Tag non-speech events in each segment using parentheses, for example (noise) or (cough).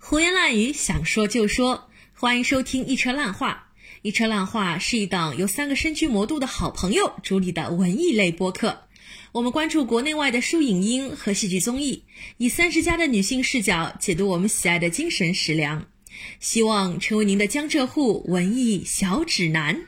胡言乱语，想说就说。欢迎收听《一车烂话》。《一车烂话》是一档由三个身居魔都的好朋友主理的文艺类播客。我们关注国内外的书影音和戏剧综艺，以三十加的女性视角解读我们喜爱的精神食粮，希望成为您的江浙沪文艺小指南。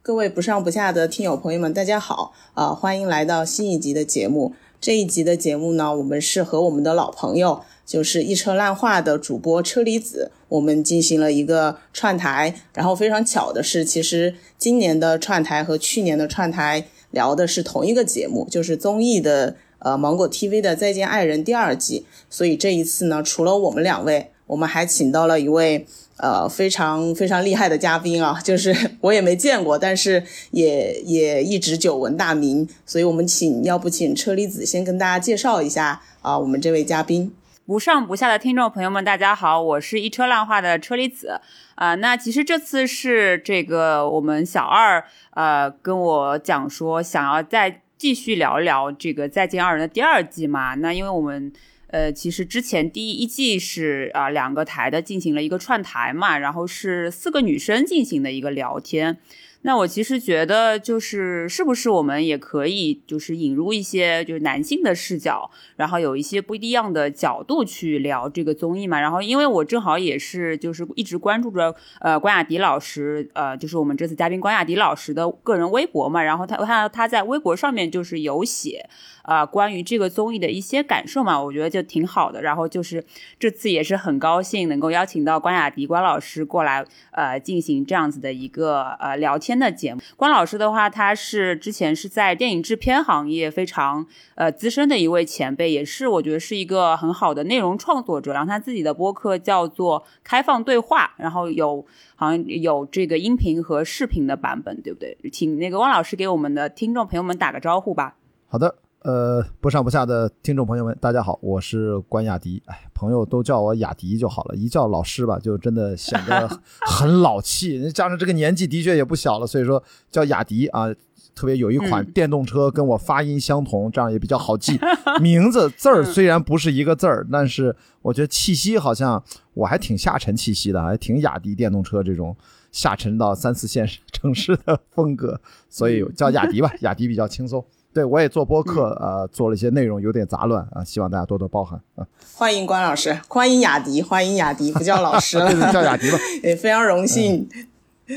各位不上不下的听友朋友们，大家好啊！欢迎来到新一集的节目。这一集的节目呢，我们是和我们的老朋友，就是一车烂话的主播车厘子，我们进行了一个串台。然后非常巧的是，其实今年的串台和去年的串台聊的是同一个节目，就是综艺的呃芒果 TV 的《再见爱人》第二季。所以这一次呢，除了我们两位，我们还请到了一位。呃，非常非常厉害的嘉宾啊，就是 (laughs) 我也没见过，但是也也一直久闻大名，所以我们请，要不请车厘子先跟大家介绍一下啊，我们这位嘉宾。不上不下的听众朋友们，大家好，我是一车烂话的车厘子啊。那其实这次是这个我们小二呃跟我讲说，想要再继续聊一聊这个再见二人的第二季嘛。那因为我们。呃，其实之前第一季是啊两个台的进行了一个串台嘛，然后是四个女生进行的一个聊天。那我其实觉得，就是是不是我们也可以，就是引入一些就是男性的视角，然后有一些不一样的角度去聊这个综艺嘛。然后，因为我正好也是就是一直关注着呃关雅迪老师，呃就是我们这次嘉宾关雅迪老师的个人微博嘛。然后他他他在微博上面就是有写啊关于这个综艺的一些感受嘛，我觉得就挺好的。然后就是这次也是很高兴能够邀请到关雅迪关老师过来呃进行这样子的一个呃聊天。的节目，关老师的话，他是之前是在电影制片行业非常呃资深的一位前辈，也是我觉得是一个很好的内容创作者。然后他自己的播客叫做开放对话，然后有好像有这个音频和视频的版本，对不对？请那个汪老师给我们的听众朋友们打个招呼吧。好的。呃，不上不下的听众朋友们，大家好，我是关雅迪。哎，朋友都叫我雅迪就好了，一叫老师吧，就真的显得 (laughs) 很老气。加上这个年纪的确也不小了，所以说叫雅迪啊。特别有一款电动车跟我发音相同，这样也比较好记。名字字儿 (laughs) 虽然不是一个字儿，但是我觉得气息好像我还挺下沉气息的，还挺雅迪电动车这种下沉到三四线城市的风格，所以叫雅迪吧，雅迪比较轻松。对，我也做播客，呃，做了一些内容，有点杂乱啊，希望大家多多包涵啊。欢迎关老师，欢迎雅迪，欢迎雅迪，不叫老师了，叫雅迪吧。(laughs) 也非常荣幸。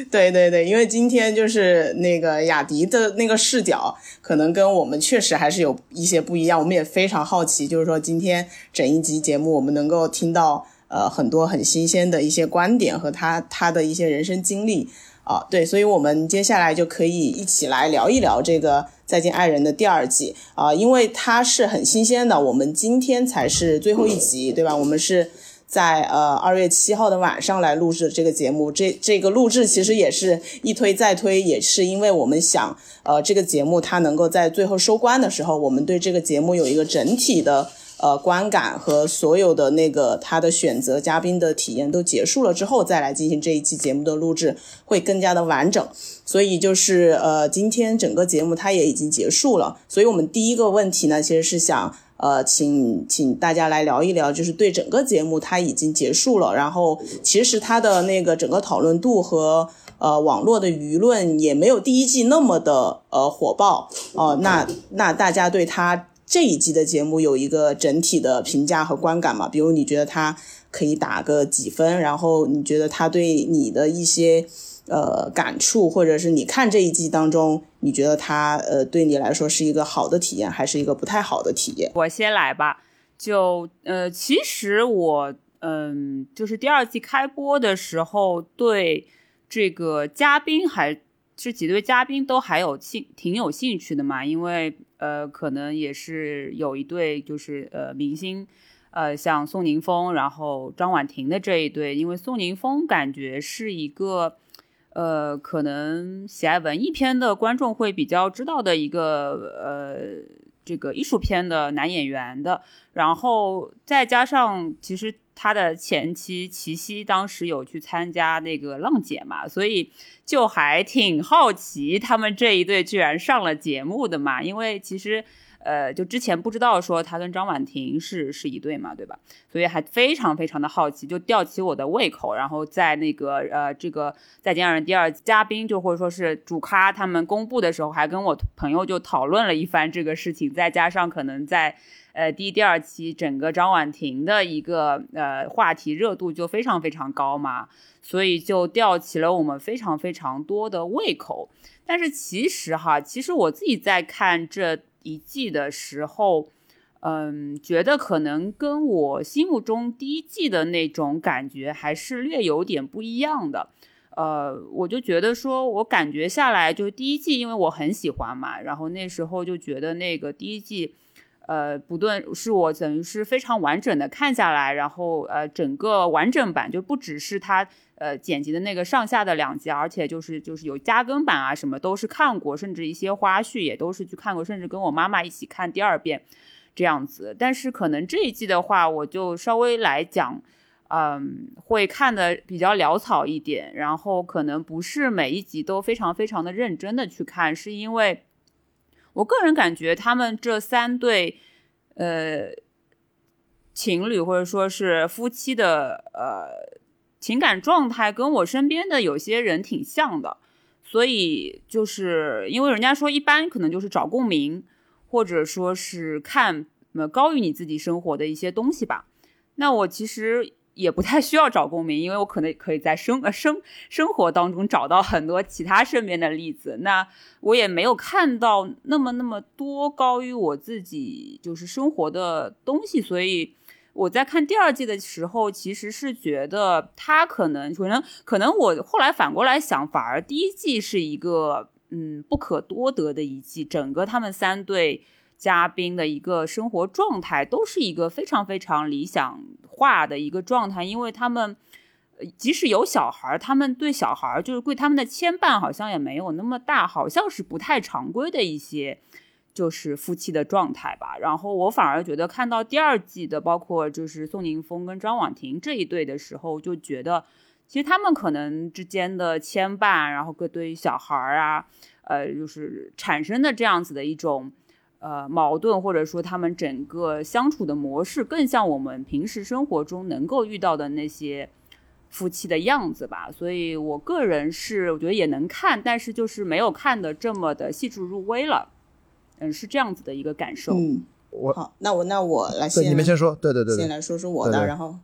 对对对，因为今天就是那个雅迪的那个视角，可能跟我们确实还是有一些不一样。我们也非常好奇，就是说今天整一集节目，我们能够听到呃很多很新鲜的一些观点和他他的一些人生经历。啊，对，所以我们接下来就可以一起来聊一聊这个《再见爱人》的第二季啊，因为它是很新鲜的，我们今天才是最后一集，对吧？我们是在呃二月七号的晚上来录制这个节目，这这个录制其实也是一推再推，也是因为我们想呃这个节目它能够在最后收官的时候，我们对这个节目有一个整体的。呃，观感和所有的那个他的选择嘉宾的体验都结束了之后，再来进行这一期节目的录制，会更加的完整。所以就是呃，今天整个节目它也已经结束了。所以我们第一个问题呢，其实是想呃，请请大家来聊一聊，就是对整个节目它已经结束了，然后其实它的那个整个讨论度和呃网络的舆论也没有第一季那么的呃火爆哦。那那大家对它。这一季的节目有一个整体的评价和观感嘛？比如你觉得它可以打个几分？然后你觉得它对你的一些呃感触，或者是你看这一季当中，你觉得它呃对你来说是一个好的体验，还是一个不太好的体验？我先来吧。就呃，其实我嗯，就是第二季开播的时候，对这个嘉宾还这几对嘉宾都还有兴挺有兴趣的嘛，因为。呃，可能也是有一对，就是呃明星，呃像宋宁峰，然后张婉婷的这一对，因为宋宁峰感觉是一个，呃，可能喜爱文艺片的观众会比较知道的一个，呃，这个艺术片的男演员的，然后再加上其实。他的前妻齐溪当时有去参加那个浪姐嘛，所以就还挺好奇他们这一对居然上了节目的嘛。因为其实，呃，就之前不知道说他跟张婉婷是是一对嘛，对吧？所以还非常非常的好奇，就吊起我的胃口。然后在那个呃这个《再见爱人》第二嘉宾就或者说是主咖他们公布的时候，还跟我朋友就讨论了一番这个事情。再加上可能在呃第一、第二期整个张婉婷的一个呃话题热度就非常非常高嘛，所以就吊起了我们非常非常多的胃口。但是其实哈，其实我自己在看这。一季的时候，嗯，觉得可能跟我心目中第一季的那种感觉还是略有点不一样的。呃，我就觉得说，我感觉下来就是第一季，因为我很喜欢嘛，然后那时候就觉得那个第一季，呃，不论是我等于是非常完整的看下来，然后呃，整个完整版就不只是它。呃，剪辑的那个上下的两集，而且就是就是有加更版啊，什么都是看过，甚至一些花絮也都是去看过，甚至跟我妈妈一起看第二遍这样子。但是可能这一季的话，我就稍微来讲，嗯，会看的比较潦草一点，然后可能不是每一集都非常非常的认真的去看，是因为我个人感觉他们这三对呃情侣或者说是夫妻的呃。情感状态跟我身边的有些人挺像的，所以就是因为人家说一般可能就是找共鸣，或者说是看呃高于你自己生活的一些东西吧。那我其实也不太需要找共鸣，因为我可能可以在生呃生生活当中找到很多其他身边的例子。那我也没有看到那么那么多高于我自己就是生活的东西，所以。我在看第二季的时候，其实是觉得他可能可能可能我后来反过来想，反而第一季是一个嗯不可多得的一季，整个他们三对嘉宾的一个生活状态都是一个非常非常理想化的一个状态，因为他们即使有小孩，他们对小孩就是对他们的牵绊好像也没有那么大，好像是不太常规的一些。就是夫妻的状态吧，然后我反而觉得看到第二季的，包括就是宋宁峰跟张婉婷这一对的时候，就觉得其实他们可能之间的牵绊，然后各对于小孩啊，呃，就是产生的这样子的一种呃矛盾，或者说他们整个相处的模式，更像我们平时生活中能够遇到的那些夫妻的样子吧。所以我个人是我觉得也能看，但是就是没有看的这么的细致入微了。嗯，是这样子的一个感受。嗯，我好，那我那我来先，你们先说，对对对，先来说说我的，然后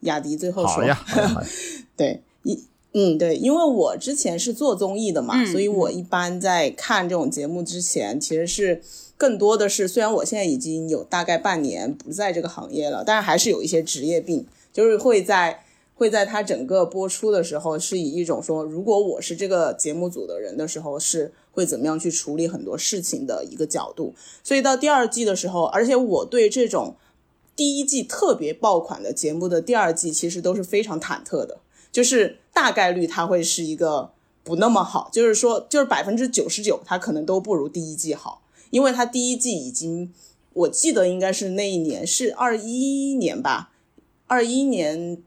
雅迪最后说。好呀，(laughs) 对，一嗯对，因为我之前是做综艺的嘛，所以我一般在看这种节目之前，其实是更多的是，虽然我现在已经有大概半年不在这个行业了，但是还是有一些职业病，就是会在。会在它整个播出的时候，是以一种说，如果我是这个节目组的人的时候，是会怎么样去处理很多事情的一个角度。所以到第二季的时候，而且我对这种第一季特别爆款的节目的第二季，其实都是非常忐忑的，就是大概率它会是一个不那么好，就是说，就是百分之九十九，它可能都不如第一季好，因为它第一季已经，我记得应该是那一年是二一年吧，二一年。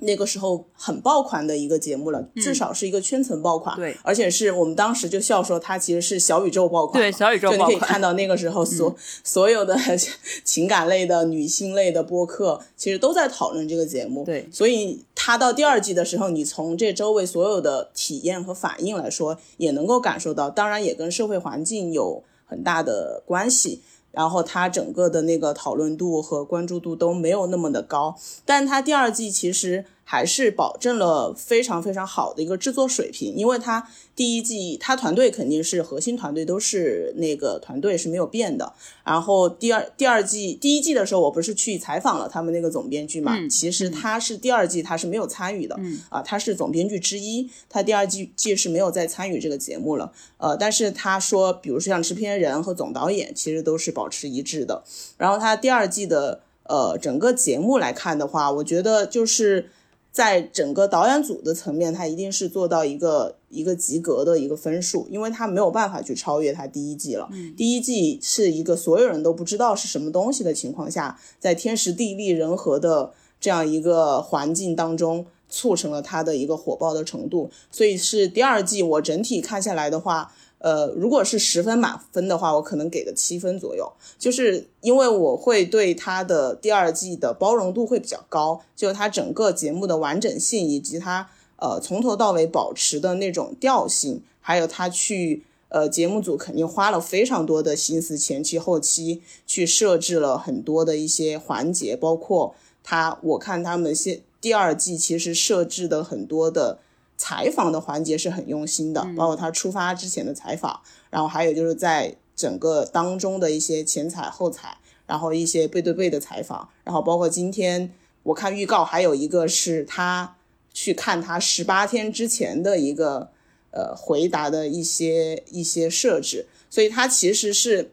那个时候很爆款的一个节目了，至少是一个圈层爆款，对，而且是我们当时就笑说它其实是小宇宙爆款，对，小宇宙爆款，就你可以看到那个时候所所有的 (laughs) 情感类的、女性类的播客，其实都在讨论这个节目，对，所以它到第二季的时候，你从这周围所有的体验和反应来说，也能够感受到，当然也跟社会环境有很大的关系。然后它整个的那个讨论度和关注度都没有那么的高，但它第二季其实还是保证了非常非常好的一个制作水平，因为它。第一季，他团队肯定是核心团队，都是那个团队是没有变的。然后第二第二季第一季的时候，我不是去采访了他们那个总编剧嘛？其实他是第二季他是没有参与的，啊，他是总编剧之一，他第二季季是没有再参与这个节目了。呃，但是他说，比如说像制片人和总导演，其实都是保持一致的。然后他第二季的呃整个节目来看的话，我觉得就是。在整个导演组的层面，他一定是做到一个一个及格的一个分数，因为他没有办法去超越他第一季了。第一季是一个所有人都不知道是什么东西的情况下，在天时地利人和的这样一个环境当中，促成了他的一个火爆的程度。所以是第二季，我整体看下来的话，呃，如果是十分满分的话，我可能给个七分左右，就是因为我会对它的第二季的包容度会比较高，就它整个节目的完整性以及它呃从头到尾保持的那种调性，还有它去呃节目组肯定花了非常多的心思，前期后期去设置了很多的一些环节，包括它我看他们现第二季其实设置的很多的。采访的环节是很用心的，包括他出发之前的采访，然后还有就是在整个当中的一些前采后采，然后一些背对背的采访，然后包括今天我看预告，还有一个是他去看他十八天之前的一个呃回答的一些一些设置，所以他其实是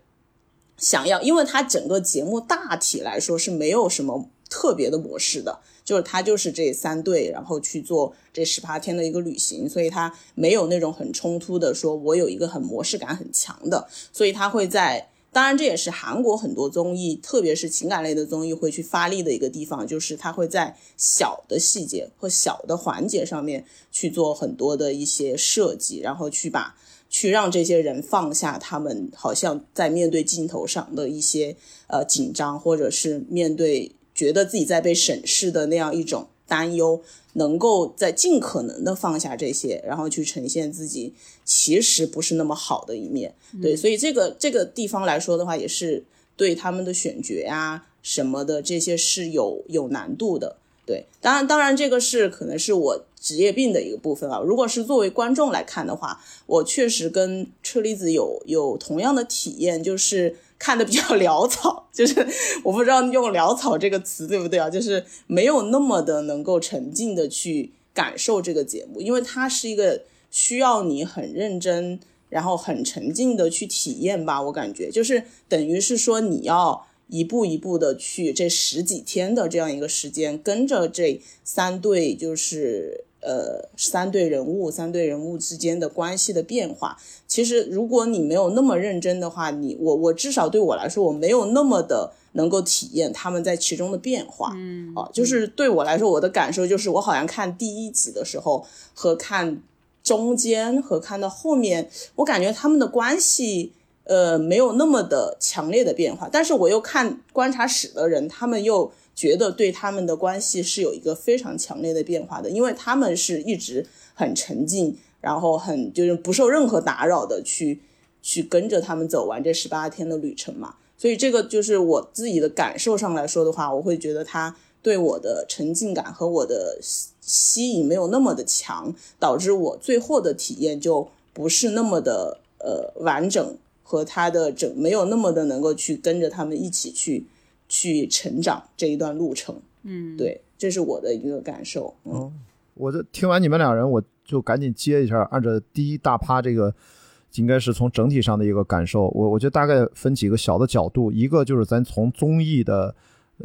想要，因为他整个节目大体来说是没有什么特别的模式的。就是他就是这三对，然后去做这十八天的一个旅行，所以他没有那种很冲突的，说我有一个很模式感很强的，所以他会在，当然这也是韩国很多综艺，特别是情感类的综艺会去发力的一个地方，就是他会在小的细节和小的环节上面去做很多的一些设计，然后去把去让这些人放下他们好像在面对镜头上的一些呃紧张，或者是面对。觉得自己在被审视的那样一种担忧，能够在尽可能的放下这些，然后去呈现自己其实不是那么好的一面。对，所以这个这个地方来说的话，也是对他们的选角呀什么的这些是有有难度的。对，当然当然这个是可能是我职业病的一个部分啊。如果是作为观众来看的话，我确实跟车厘子有有同样的体验，就是。看的比较 (laughs) 潦草，就是我不知道用潦草这个词对不对啊？就是没有那么的能够沉浸的去感受这个节目，因为它是一个需要你很认真，然后很沉浸的去体验吧。我感觉就是等于是说你要一步一步的去这十几天的这样一个时间，跟着这三对就是。呃，三对人物，三对人物之间的关系的变化，其实如果你没有那么认真的话，你我我至少对我来说，我没有那么的能够体验他们在其中的变化。嗯，啊，就是对我来说，我的感受就是，我好像看第一集的时候和看中间和看到后面，我感觉他们的关系呃没有那么的强烈的变化，但是我又看观察室的人，他们又。觉得对他们的关系是有一个非常强烈的变化的，因为他们是一直很沉静，然后很就是不受任何打扰的去去跟着他们走完这十八天的旅程嘛。所以这个就是我自己的感受上来说的话，我会觉得他对我的沉浸感和我的吸引没有那么的强，导致我最后的体验就不是那么的呃完整，和他的整没有那么的能够去跟着他们一起去。去成长这一段路程，嗯，对，这是我的一个感受。嗯，我这听完你们两人，我就赶紧接一下，按照第一大趴这个，应该是从整体上的一个感受。我我觉得大概分几个小的角度，一个就是咱从综艺的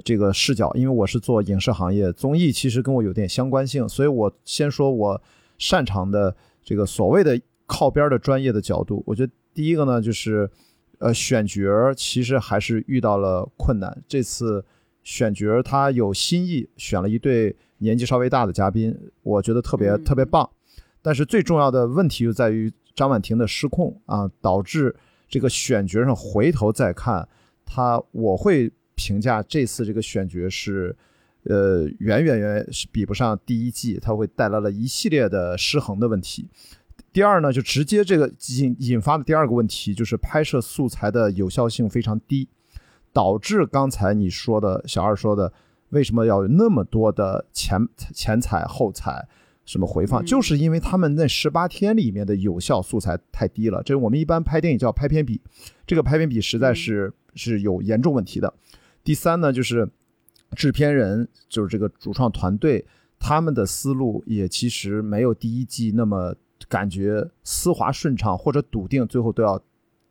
这个视角，因为我是做影视行业，综艺其实跟我有点相关性，所以我先说我擅长的这个所谓的靠边的专业的角度。我觉得第一个呢，就是。呃，选角其实还是遇到了困难。这次选角他有新意，选了一对年纪稍微大的嘉宾，我觉得特别特别棒。但是最重要的问题就在于张婉婷的失控啊，导致这个选角上回头再看他，我会评价这次这个选角是，呃，远远远是比不上第一季，他会带来了一系列的失衡的问题。第二呢，就直接这个引引发的第二个问题就是拍摄素材的有效性非常低，导致刚才你说的小二说的，为什么要有那么多的前前采后采什么回放，就是因为他们那十八天里面的有效素材太低了。这我们一般拍电影叫拍片比，这个拍片比实在是是有严重问题的。第三呢，就是制片人就是这个主创团队，他们的思路也其实没有第一季那么。感觉丝滑顺畅或者笃定，最后都要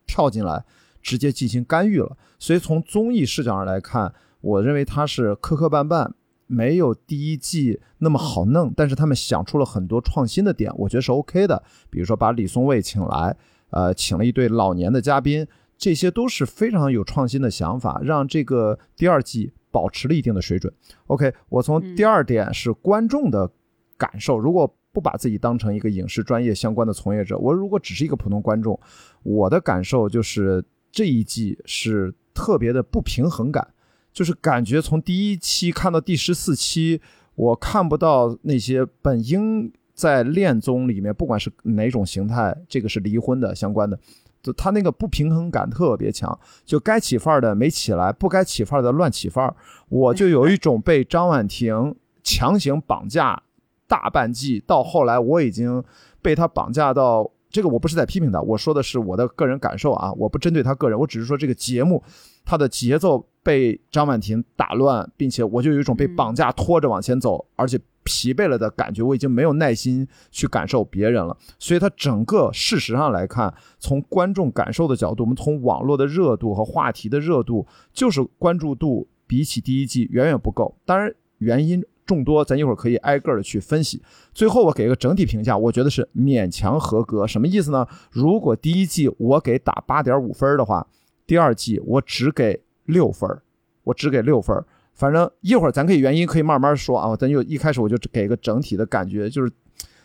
跳进来直接进行干预了。所以从综艺视角上来看，我认为它是磕磕绊绊，没有第一季那么好弄。但是他们想出了很多创新的点，我觉得是 OK 的。比如说把李松蔚请来，呃，请了一对老年的嘉宾，这些都是非常有创新的想法，让这个第二季保持了一定的水准。OK，我从第二点是观众的感受，如果不把自己当成一个影视专业相关的从业者，我如果只是一个普通观众，我的感受就是这一季是特别的不平衡感，就是感觉从第一期看到第十四期，我看不到那些本应在恋综里面，不管是哪种形态，这个是离婚的相关的。就他那个不平衡感特别强，就该起范儿的没起来，不该起范儿的乱起范儿，我就有一种被张婉婷强行绑架大半季，到后来我已经被他绑架到这个，我不是在批评他，我说的是我的个人感受啊，我不针对他个人，我只是说这个节目它的节奏被张婉婷打乱，并且我就有一种被绑架拖着往前走，而且。疲惫了的感觉，我已经没有耐心去感受别人了。所以，它整个事实上来看，从观众感受的角度，我们从网络的热度和话题的热度，就是关注度比起第一季远远不够。当然，原因众多，咱一会儿可以挨个的去分析。最后，我给个整体评价，我觉得是勉强合格。什么意思呢？如果第一季我给打八点五分的话，第二季我只给六分，我只给六分。反正一会儿咱可以原因可以慢慢说啊，咱就一开始我就给个整体的感觉，就是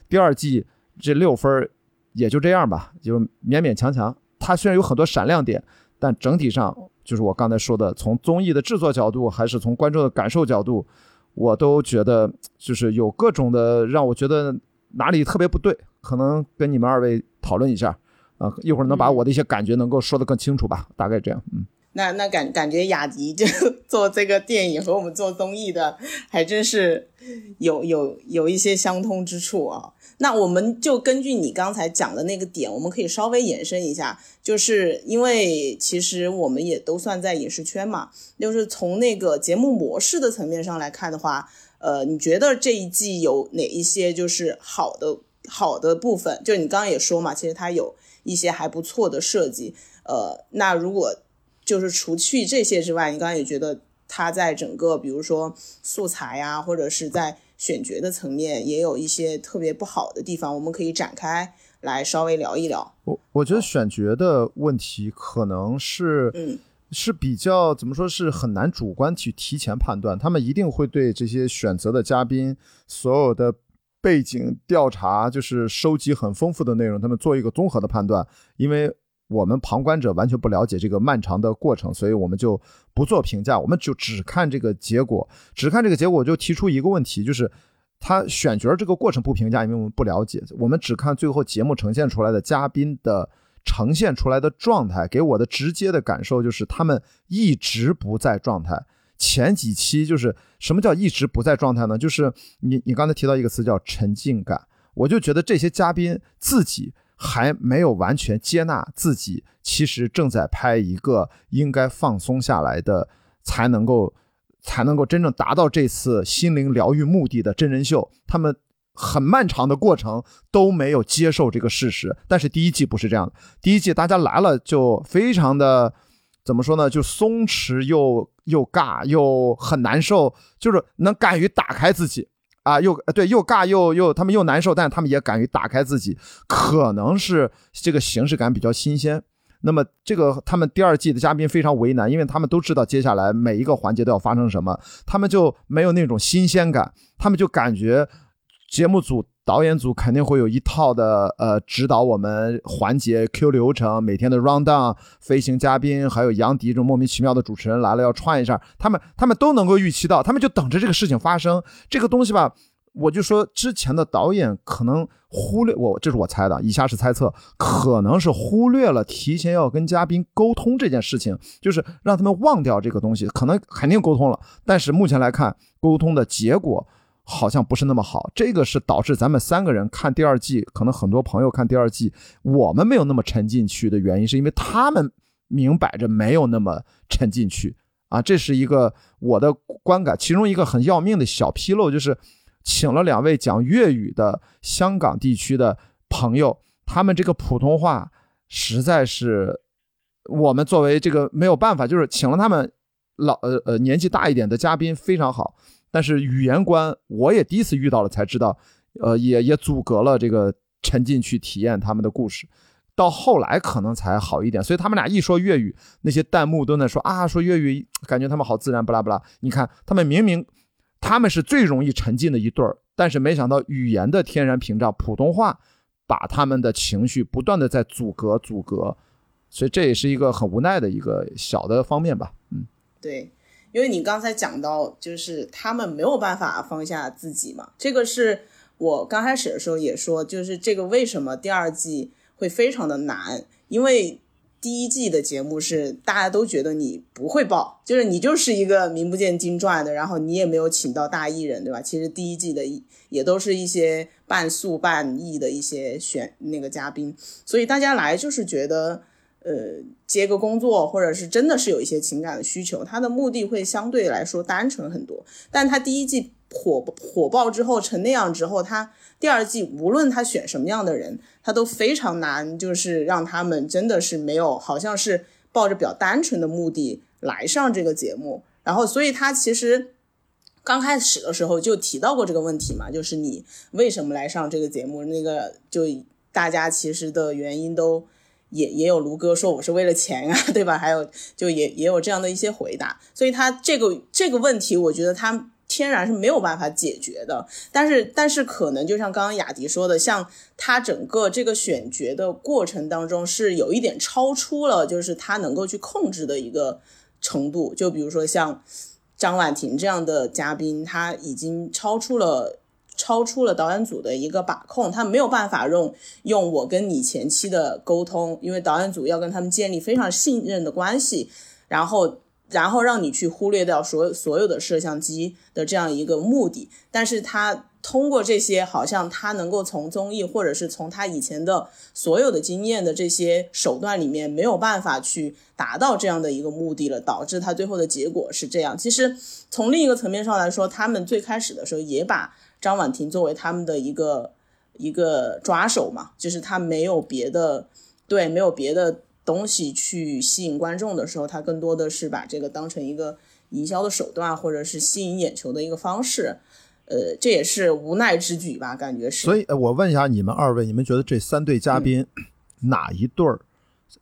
第二季这六分也就这样吧，就勉勉强强。它虽然有很多闪亮点，但整体上就是我刚才说的，从综艺的制作角度，还是从观众的感受角度，我都觉得就是有各种的让我觉得哪里特别不对，可能跟你们二位讨论一下啊，一会儿能把我的一些感觉能够说得更清楚吧，大概这样，嗯。那那感感觉雅迪就 (laughs) 做这个电影和我们做综艺的还真是有有有一些相通之处啊。那我们就根据你刚才讲的那个点，我们可以稍微延伸一下，就是因为其实我们也都算在影视圈嘛，就是从那个节目模式的层面上来看的话，呃，你觉得这一季有哪一些就是好的好的部分？就你刚刚也说嘛，其实它有一些还不错的设计。呃，那如果就是除去这些之外，你刚刚也觉得他在整个，比如说素材呀，或者是在选角的层面，也有一些特别不好的地方，我们可以展开来稍微聊一聊。我我觉得选角的问题可能是，嗯，是比较怎么说是很难主观去提前判断，他们一定会对这些选择的嘉宾所有的背景调查，就是收集很丰富的内容，他们做一个综合的判断，因为。我们旁观者完全不了解这个漫长的过程，所以我们就不做评价，我们就只看这个结果，只看这个结果就提出一个问题，就是他选角这个过程不评价，因为我们不了解，我们只看最后节目呈现出来的嘉宾的呈现出来的状态，给我的直接的感受就是他们一直不在状态。前几期就是什么叫一直不在状态呢？就是你你刚才提到一个词叫沉浸感，我就觉得这些嘉宾自己。还没有完全接纳自己，其实正在拍一个应该放松下来的，才能够才能够真正达到这次心灵疗愈目的的真人秀。他们很漫长的过程都没有接受这个事实。但是第一季不是这样的，第一季大家来了就非常的怎么说呢？就松弛又又尬又很难受，就是能敢于打开自己。啊，又对，又尬又又，他们又难受，但他们也敢于打开自己，可能是这个形式感比较新鲜。那么这个他们第二季的嘉宾非常为难，因为他们都知道接下来每一个环节都要发生什么，他们就没有那种新鲜感，他们就感觉节目组。导演组肯定会有一套的，呃，指导我们环节 Q 流程，每天的 round down，飞行嘉宾，还有杨迪这种莫名其妙的主持人来了要串一下，他们他们都能够预期到，他们就等着这个事情发生。这个东西吧，我就说之前的导演可能忽略我，这是我猜的，以下是猜测，可能是忽略了提前要跟嘉宾沟通这件事情，就是让他们忘掉这个东西，可能肯定沟通了，但是目前来看，沟通的结果。好像不是那么好，这个是导致咱们三个人看第二季，可能很多朋友看第二季，我们没有那么沉进去的原因，是因为他们明摆着没有那么沉进去啊，这是一个我的观感。其中一个很要命的小纰漏就是，请了两位讲粤语的香港地区的朋友，他们这个普通话实在是我们作为这个没有办法，就是请了他们老呃呃年纪大一点的嘉宾非常好。但是语言关，我也第一次遇到了才知道，呃，也也阻隔了这个沉浸去体验他们的故事。到后来可能才好一点，所以他们俩一说粤语，那些弹幕都在说啊，说粤语感觉他们好自然，不拉不拉。你看他们明明他们是最容易沉浸的一对儿，但是没想到语言的天然屏障普通话，把他们的情绪不断的在阻隔阻隔，所以这也是一个很无奈的一个小的方面吧。嗯，对，因为你刚才讲到，就是他们没有办法放下自己嘛，这个是我刚开始的时候也说，就是这个为什么第二季会非常的难，因为。第一季的节目是大家都觉得你不会爆，就是你就是一个名不见经传的，然后你也没有请到大艺人，对吧？其实第一季的也都是一些半素半艺的一些选那个嘉宾，所以大家来就是觉得，呃，接个工作或者是真的是有一些情感的需求，他的目的会相对来说单纯很多。但他第一季火火爆之后成那样之后，他。第二季无论他选什么样的人，他都非常难，就是让他们真的是没有，好像是抱着比较单纯的目的来上这个节目。然后，所以他其实刚开始的时候就提到过这个问题嘛，就是你为什么来上这个节目？那个就大家其实的原因都也也有卢哥说我是为了钱啊，对吧？还有就也也有这样的一些回答。所以他这个这个问题，我觉得他。天然是没有办法解决的，但是但是可能就像刚刚雅迪说的，像他整个这个选角的过程当中是有一点超出了，就是他能够去控制的一个程度。就比如说像张婉婷这样的嘉宾，他已经超出了超出了导演组的一个把控，他没有办法用用我跟你前期的沟通，因为导演组要跟他们建立非常信任的关系，然后。然后让你去忽略掉所有所有的摄像机的这样一个目的，但是他通过这些，好像他能够从综艺或者是从他以前的所有的经验的这些手段里面，没有办法去达到这样的一个目的了，导致他最后的结果是这样。其实从另一个层面上来说，他们最开始的时候也把张婉婷作为他们的一个一个抓手嘛，就是他没有别的，对，没有别的。东西去吸引观众的时候，他更多的是把这个当成一个营销的手段，或者是吸引眼球的一个方式。呃，这也是无奈之举吧，感觉是。所以，我问一下你们二位，你们觉得这三对嘉宾哪一对儿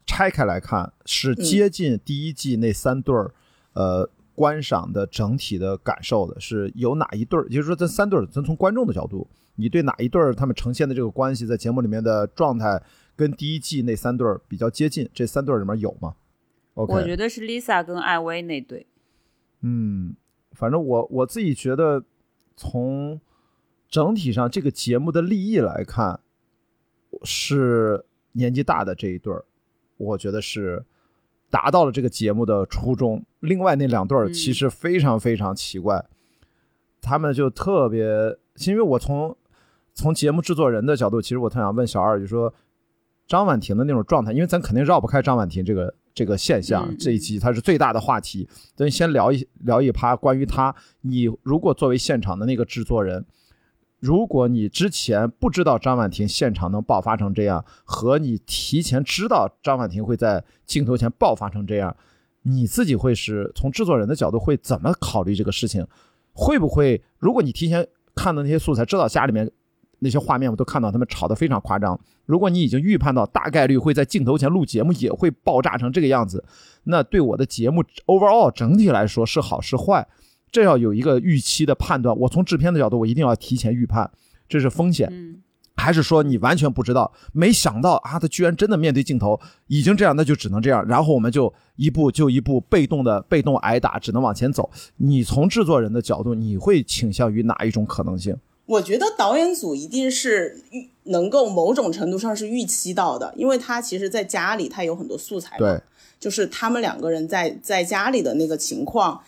拆开来看是接近第一季那三对儿呃观赏的整体的感受的？是有哪一对儿？也就是说，这三对儿，咱从观众的角度，你对哪一对儿他们呈现的这个关系，在节目里面的状态？跟第一季那三对儿比较接近，这三对儿里面有吗？OK，我觉得是 Lisa 跟艾薇那对。嗯，反正我我自己觉得，从整体上这个节目的立意来看，是年纪大的这一对儿，我觉得是达到了这个节目的初衷。另外那两对儿其实非常非常奇怪，他们就特别，因为我从从节目制作人的角度，其实我特想问小二，就说。张婉婷的那种状态，因为咱肯定绕不开张婉婷这个这个现象。这一集它是最大的话题，咱先聊一聊一趴关于他。你如果作为现场的那个制作人，如果你之前不知道张婉婷现场能爆发成这样，和你提前知道张婉婷会在镜头前爆发成这样，你自己会是从制作人的角度会怎么考虑这个事情？会不会如果你提前看的那些素材，知道家里面？那些画面我都看到，他们吵得非常夸张。如果你已经预判到大概率会在镜头前录节目也会爆炸成这个样子，那对我的节目 overall 整体来说是好是坏，这要有一个预期的判断。我从制片的角度，我一定要提前预判，这是风险。还是说你完全不知道，没想到啊，他居然真的面对镜头已经这样，那就只能这样。然后我们就一步就一步被动的被动挨打，只能往前走。你从制作人的角度，你会倾向于哪一种可能性？我觉得导演组一定是预能够某种程度上是预期到的，因为他其实在家里他有很多素材，对，就是他们两个人在在家里的那个情况，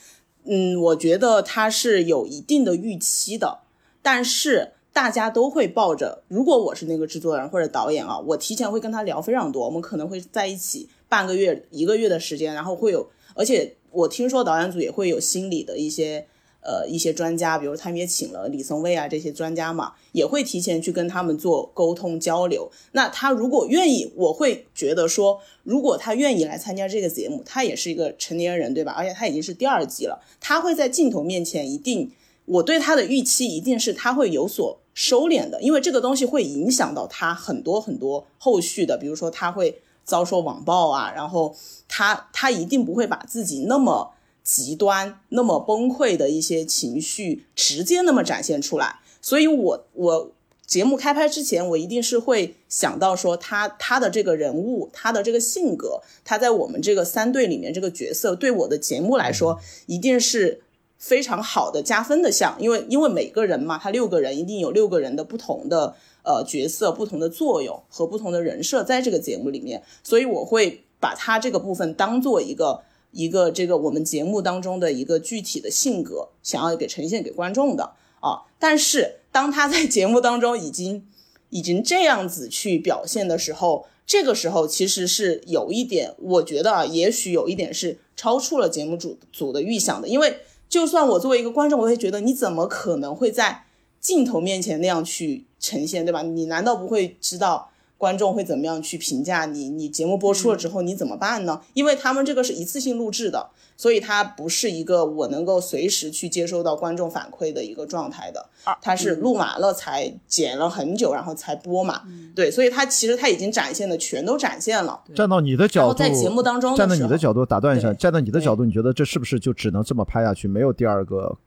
嗯，我觉得他是有一定的预期的，但是大家都会抱着，如果我是那个制作人或者导演啊，我提前会跟他聊非常多，我们可能会在一起半个月一个月的时间，然后会有，而且我听说导演组也会有心理的一些。呃，一些专家，比如他们也请了李松蔚啊这些专家嘛，也会提前去跟他们做沟通交流。那他如果愿意，我会觉得说，如果他愿意来参加这个节目，他也是一个成年人，对吧？而且他已经是第二季了，他会在镜头面前一定，我对他的预期一定是他会有所收敛的，因为这个东西会影响到他很多很多后续的，比如说他会遭受网暴啊，然后他他一定不会把自己那么。极端、那么崩溃的一些情绪直接那么展现出来。所以我我节目开拍之前，我一定是会想到说他他的这个人物，他的这个性格，他在我们这个三队里面这个角色，对我的节目来说，一定是非常好的加分的项。因为因为每个人嘛，他六个人一定有六个人的不同的呃角色、不同的作用和不同的人设在这个节目里面，所以我会把他这个部分当做一个。一个这个我们节目当中的一个具体的性格，想要给呈现给观众的啊，但是当他在节目当中已经已经这样子去表现的时候，这个时候其实是有一点，我觉得啊，也许有一点是超出了节目组组的预想的，因为就算我作为一个观众，我会觉得你怎么可能会在镜头面前那样去呈现，对吧？你难道不会知道？观众会怎么样去评价你？你节目播出了之后你怎么办呢？因为他们这个是一次性录制的，所以它不是一个我能够随时去接收到观众反馈的一个状态的。它是录完了才剪了很久，然后才播嘛。对，所以它其实它已经展现的全都展现了。站到你的角度，在节目当中，站在你的角度打断一下，站在你的角度，你觉得这是不是就只能这么拍下去，没有第二个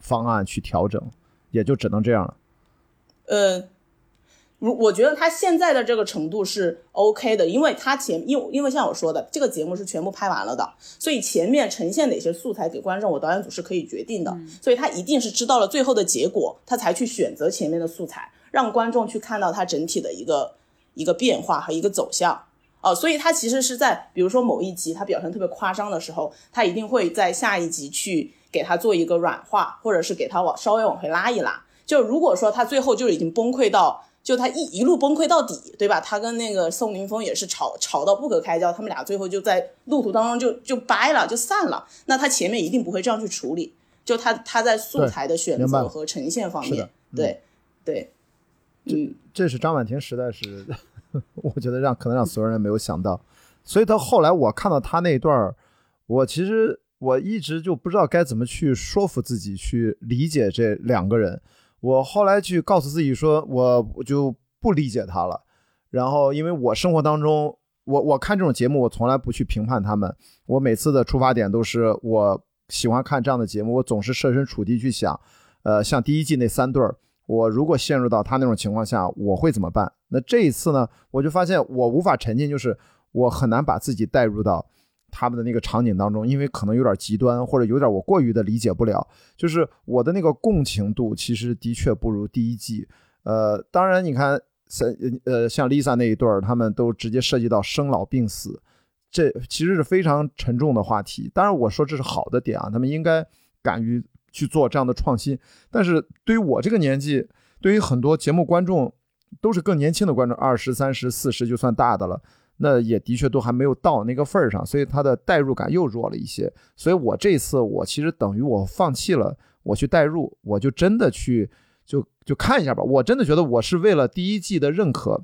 方案去调整，也就只能这样了？呃。如我觉得他现在的这个程度是 OK 的，因为他前因因为像我说的，这个节目是全部拍完了的，所以前面呈现哪些素材给观众，我导演组是可以决定的，所以他一定是知道了最后的结果，他才去选择前面的素材，让观众去看到他整体的一个一个变化和一个走向哦，所以他其实是在比如说某一集他表现特别夸张的时候，他一定会在下一集去给他做一个软化，或者是给他往稍微往回拉一拉。就如果说他最后就已经崩溃到。就他一一路崩溃到底，对吧？他跟那个宋宁峰也是吵吵到不可开交，他们俩最后就在路途当中就就掰了，就散了。那他前面一定不会这样去处理。就他他在素材的选择和呈现方面，对对，嗯，这是张婉婷实在是，(laughs) 我觉得让可能让所有人没有想到。所以到后来我看到他那一段我其实我一直就不知道该怎么去说服自己去理解这两个人。我后来去告诉自己说，我就不理解他了。然后，因为我生活当中，我我看这种节目，我从来不去评判他们。我每次的出发点都是，我喜欢看这样的节目，我总是设身处地去想，呃，像第一季那三对儿，我如果陷入到他那种情况下，我会怎么办？那这一次呢，我就发现我无法沉浸，就是我很难把自己带入到。他们的那个场景当中，因为可能有点极端，或者有点我过于的理解不了，就是我的那个共情度其实的确不如第一季。呃，当然你看，像呃像 Lisa 那一对儿，他们都直接涉及到生老病死，这其实是非常沉重的话题。当然我说这是好的点啊，他们应该敢于去做这样的创新。但是对于我这个年纪，对于很多节目观众，都是更年轻的观众，二十三十四十就算大的了。那也的确都还没有到那个份儿上，所以他的代入感又弱了一些。所以我这次我其实等于我放弃了我去代入，我就真的去就就看一下吧。我真的觉得我是为了第一季的认可，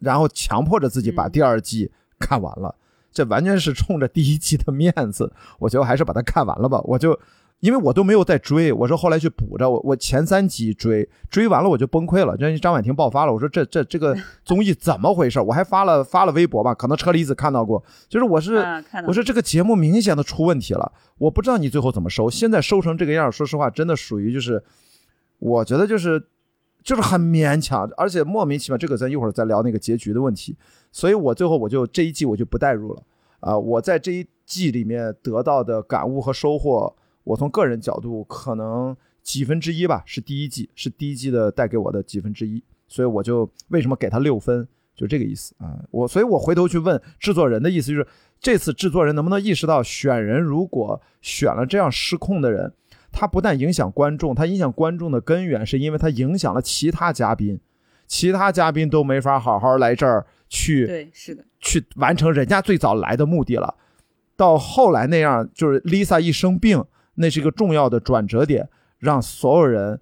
然后强迫着自己把第二季看完了，这完全是冲着第一季的面子。我觉得还是把它看完了吧，我就。因为我都没有再追，我说后来去补着我，我前三集追追完了我就崩溃了，就张婉婷爆发了，我说这这这个 (laughs) 综艺怎么回事？我还发了发了微博吧，可能车厘子看到过，就是我是我说这个节目明显的出问题了，我不知道你最后怎么收，现在收成这个样，说实话真的属于就是，我觉得就是就是很勉强，而且莫名其妙，这个咱一会儿再聊那个结局的问题，所以我最后我就这一季我就不带入了啊，我在这一季里面得到的感悟和收获。我从个人角度，可能几分之一吧，是第一季，是第一季的带给我的几分之一，所以我就为什么给他六分，就这个意思啊。我所以，我回头去问制作人的意思，就是这次制作人能不能意识到，选人如果选了这样失控的人，他不但影响观众，他影响观众的根源是因为他影响了其他嘉宾，其他嘉宾都没法好好来这儿去，对，是的，去完成人家最早来的目的了。到后来那样，就是 Lisa 一生病。那是一个重要的转折点，让所有人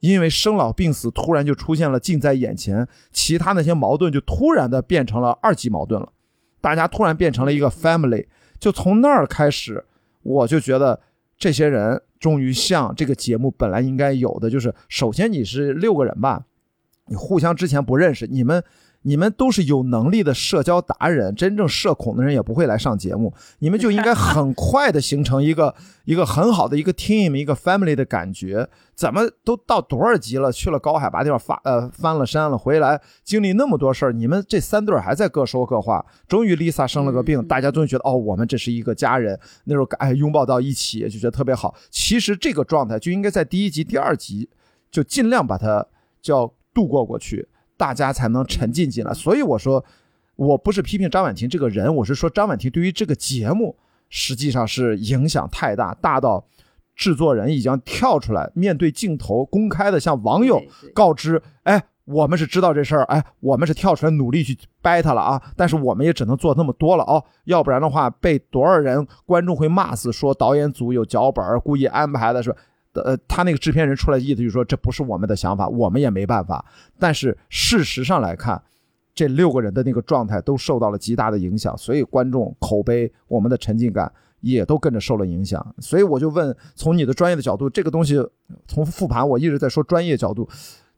因为生老病死突然就出现了近在眼前，其他那些矛盾就突然的变成了二级矛盾了，大家突然变成了一个 family，就从那儿开始，我就觉得这些人终于像这个节目本来应该有的，就是首先你是六个人吧，你互相之前不认识，你们你们都是有能力的社交达人，真正社恐的人也不会来上节目，你们就应该很快的形成一个 (laughs) 一个很好的一个 team，一个 family 的感觉。怎么都到多少级了？去了高海拔地方发呃翻了山了，回来经历那么多事儿，你们这三对儿还在各说各话。终于 Lisa 生了个病，大家终于觉得哦，我们这是一个家人，那时候哎拥抱到一起就觉得特别好。其实这个状态就应该在第一集、第二集就尽量把它叫度过过去，大家才能沉浸进来。所以我说，我不是批评张婉婷这个人，我是说张婉婷对于这个节目实际上是影响太大，大到制作人已经跳出来面对镜头，公开的向网友告知，哎。我们是知道这事儿，哎，我们是跳出来努力去掰他了啊，但是我们也只能做那么多了哦，要不然的话被多少人观众会骂死，说导演组有脚本儿故意安排的，是吧？呃，他那个制片人出来意思就是说这不是我们的想法，我们也没办法。但是事实上来看，这六个人的那个状态都受到了极大的影响，所以观众口碑、我们的沉浸感也都跟着受了影响。所以我就问，从你的专业的角度，这个东西从复盘，我一直在说专业角度，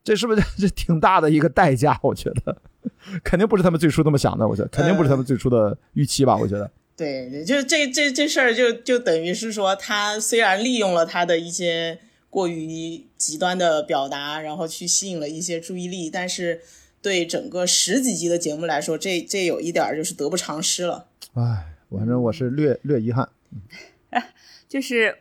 这是不是 (laughs) 这挺大的一个代价？我觉得 (laughs) 肯定不是他们最初那么想的，我觉得肯定不是他们最初的预期吧？我觉得。对，就是这这这事儿，就就等于是说，他虽然利用了他的一些过于极端的表达，然后去吸引了一些注意力，但是对整个十几集的节目来说，这这有一点儿就是得不偿失了。唉，反正我是略略遗憾。(laughs) 就是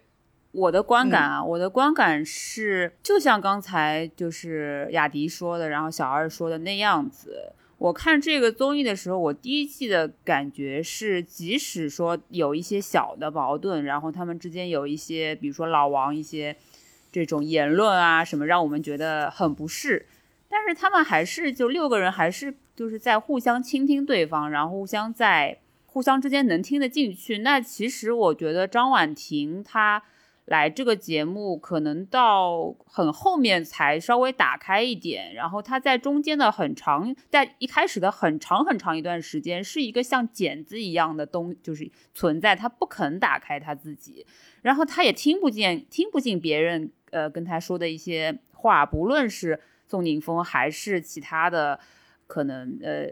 我的观感啊，我的观感是，就像刚才就是雅迪说的，然后小二说的那样子。我看这个综艺的时候，我第一季的感觉是，即使说有一些小的矛盾，然后他们之间有一些，比如说老王一些这种言论啊什么，让我们觉得很不适，但是他们还是就六个人还是就是在互相倾听对方，然后互相在互相之间能听得进去。那其实我觉得张婉婷她来这个节目，可能到很后面才稍微打开一点，然后他在中间的很长，在一开始的很长很长一段时间，是一个像茧子一样的东，就是存在，他不肯打开他自己，然后他也听不见、听不进别人呃跟他说的一些话，不论是宋宁峰还是其他的可能呃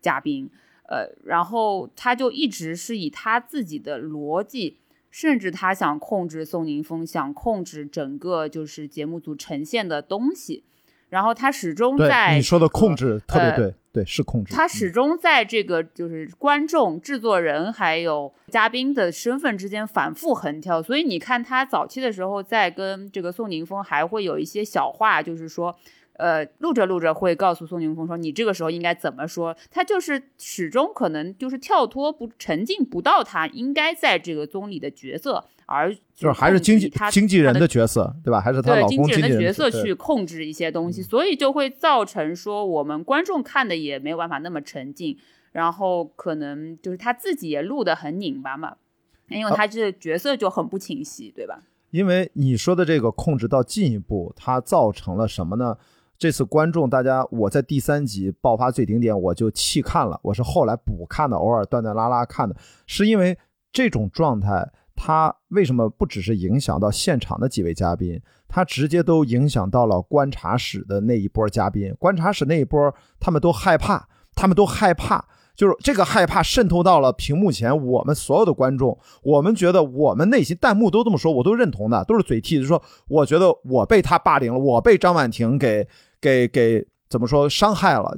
嘉宾。呃，然后他就一直是以他自己的逻辑，甚至他想控制宋宁峰，想控制整个就是节目组呈现的东西，然后他始终在你说的控制特别呃对，对是控制。他始终在这个就是观众、制作人还有嘉宾的身份之间反复横跳，所以你看他早期的时候在跟这个宋宁峰还会有一些小话，就是说。呃，录着录着会告诉宋宁峰说：“你这个时候应该怎么说？”他就是始终可能就是跳脱不沉浸不到他应该在这个综艺的角色，而就是还是经纪他经纪人的角色，对吧？还是他对老公经纪人的角色去控制一些东西，所以就会造成说我们观众看的也没有办法那么沉浸，然后可能就是他自己也录得很拧巴嘛，因为他这角色就很不清晰，对吧？因为你说的这个控制到进一步，它造成了什么呢？这次观众大家，我在第三集爆发最顶点，我就弃看了，我是后来补看的，偶尔断断拉拉看的，是因为这种状态，它为什么不只是影响到现场的几位嘉宾，它直接都影响到了观察室的那一波嘉宾，观察室那一波他们都害怕，他们都害怕。就是这个害怕渗透到了屏幕前，我们所有的观众，我们觉得我们内心弹幕都这么说，我都认同的，都是嘴替，就说，我觉得我被他霸凌了，我被张婉婷给给给怎么说伤害了，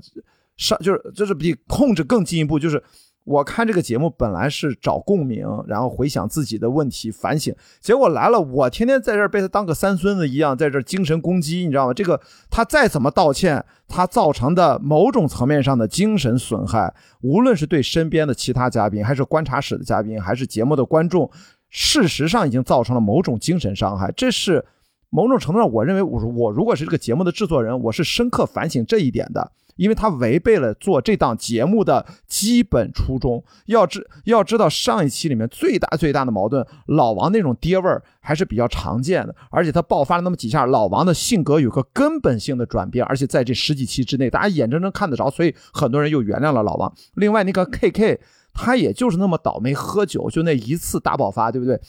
伤就是就是比控制更进一步，就是我看这个节目本来是找共鸣，然后回想自己的问题反省，结果来了，我天天在这儿被他当个三孙子一样，在这儿精神攻击，你知道吗？这个他再怎么道歉，他造成的某种层面上的精神损害，无论是对身边的其他嘉宾，还是观察室的嘉宾，还是节目的观众，事实上已经造成了某种精神伤害，这是。某种程度上，我认为我我如果是这个节目的制作人，我是深刻反省这一点的，因为他违背了做这档节目的基本初衷。要知要知道，上一期里面最大最大的矛盾，老王那种爹味儿还是比较常见的，而且他爆发了那么几下，老王的性格有个根本性的转变，而且在这十几期之内，大家眼睁睁看得着，所以很多人又原谅了老王。另外那个 KK，他也就是那么倒霉，喝酒就那一次大爆发，对不对？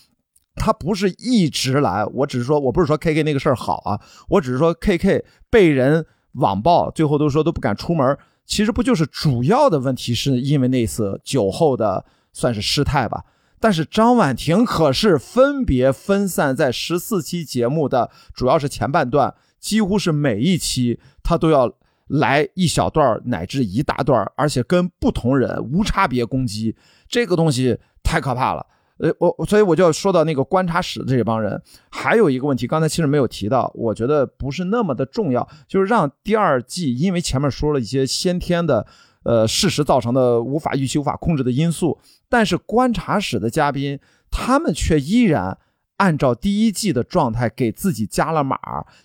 他不是一直来，我只是说，我不是说 K K 那个事儿好啊，我只是说 K K 被人网暴，最后都说都不敢出门。其实不就是主要的问题是因为那次酒后的算是失态吧。但是张婉婷可是分别分散在十四期节目的，主要是前半段，几乎是每一期她都要来一小段乃至一大段，而且跟不同人无差别攻击，这个东西太可怕了。呃，我所以我就要说到那个观察室的这帮人，还有一个问题，刚才其实没有提到，我觉得不是那么的重要，就是让第二季，因为前面说了一些先天的。呃，事实造成的无法预期、无法控制的因素，但是观察室的嘉宾，他们却依然按照第一季的状态给自己加了码，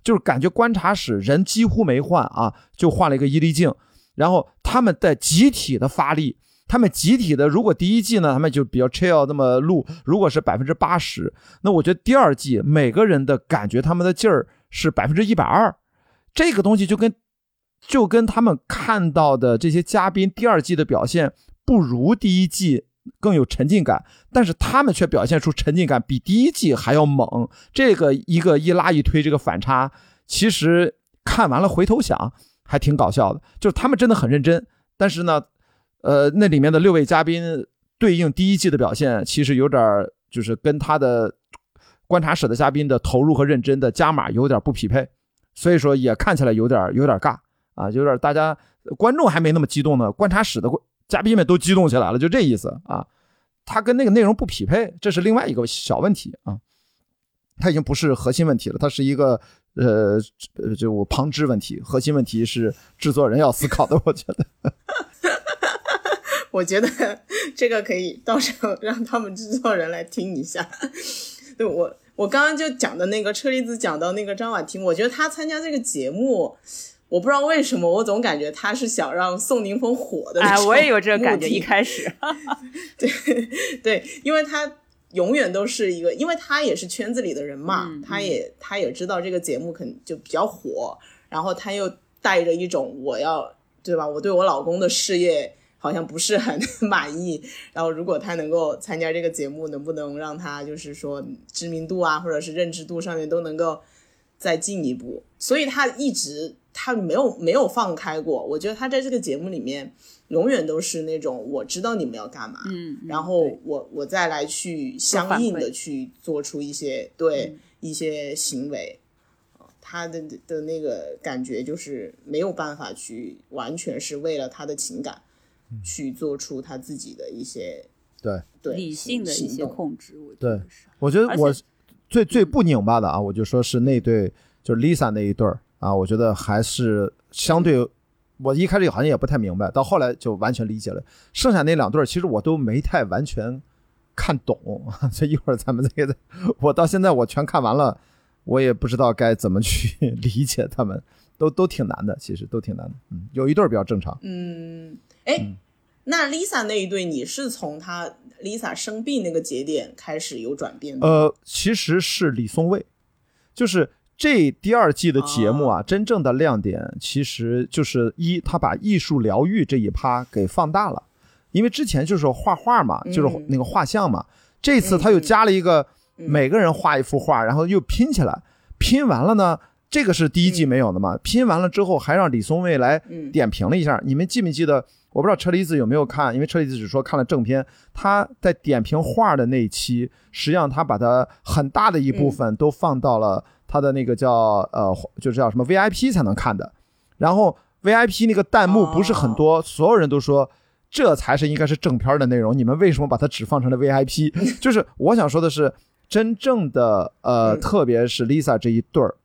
就是感觉观察室人几乎没换啊，就换了一个伊丽静，然后他们在集体的发力，他们集体的，如果第一季呢，他们就比较 chill 那么录，如果是百分之八十，那我觉得第二季每个人的感觉，他们的劲儿是百分之一百二，这个东西就跟。就跟他们看到的这些嘉宾第二季的表现不如第一季更有沉浸感，但是他们却表现出沉浸感比第一季还要猛。这个一个一拉一推，这个反差其实看完了回头想还挺搞笑的。就是他们真的很认真，但是呢，呃，那里面的六位嘉宾对应第一季的表现，其实有点就是跟他的观察室的嘉宾的投入和认真的加码有点不匹配，所以说也看起来有点有点尬。啊，有点大家观众还没那么激动呢，观察室的嘉宾们都激动起来了，就这意思啊。他跟那个内容不匹配，这是另外一个小问题啊。他已经不是核心问题了，它是一个呃呃就旁支问题，核心问题是制作人要思考的。我觉得，我觉得 (laughs) 这个可以到时候让他们制作人来听一下。对我，我刚刚就讲的那个车厘子讲到那个张婉婷，我觉得她参加这个节目。我不知道为什么，我总感觉他是想让宋宁峰火的。哎，我也有这个感觉，一开始。(laughs) 对对，因为他永远都是一个，因为他也是圈子里的人嘛，他也他也知道这个节目肯就比较火，然后他又带着一种我要对吧？我对我老公的事业好像不是很 (laughs) 满意，然后如果他能够参加这个节目，能不能让他就是说知名度啊，或者是认知度上面都能够再进一步？所以他一直。他没有没有放开过，我觉得他在这个节目里面永远都是那种我知道你们要干嘛，嗯，然后我我再来去相应的去做出一些对一些行为，他的的那个感觉就是没有办法去完全是为了他的情感去做出他自己的一些对对理性的一些控制，我对，我觉得我最最不拧巴的啊，我就说是那对就是 Lisa 那一对儿。啊，我觉得还是相对，我一开始好像也不太明白，到后来就完全理解了。剩下那两对儿其实我都没太完全看懂，(laughs) 这一会儿咱们再，我到现在我全看完了，我也不知道该怎么去 (laughs) 理解他们，都都挺难的，其实都挺难的。嗯，有一对儿比较正常。嗯，哎，那 Lisa 那一对，你是从她 Lisa 生病那个节点开始有转变的？呃，其实是李松蔚，就是。这第二季的节目啊，真正的亮点其实就是一，他把艺术疗愈这一趴给放大了，因为之前就是画画嘛，就是那个画像嘛，这次他又加了一个每个人画一幅画，然后又拼起来，拼完了呢，这个是第一季没有的嘛，拼完了之后还让李松蔚来点评了一下，你们记没记得？我不知道车厘子有没有看，因为车厘子只说看了正片，他在点评画的那一期，实际上他把他很大的一部分都放到了。他的那个叫呃，就是叫什么 VIP 才能看的，然后 VIP 那个弹幕不是很多，所有人都说这才是应该是正片的内容，你们为什么把它只放成了 VIP？(laughs) 就是我想说的是，真正的呃，特别是 Lisa 这一对儿，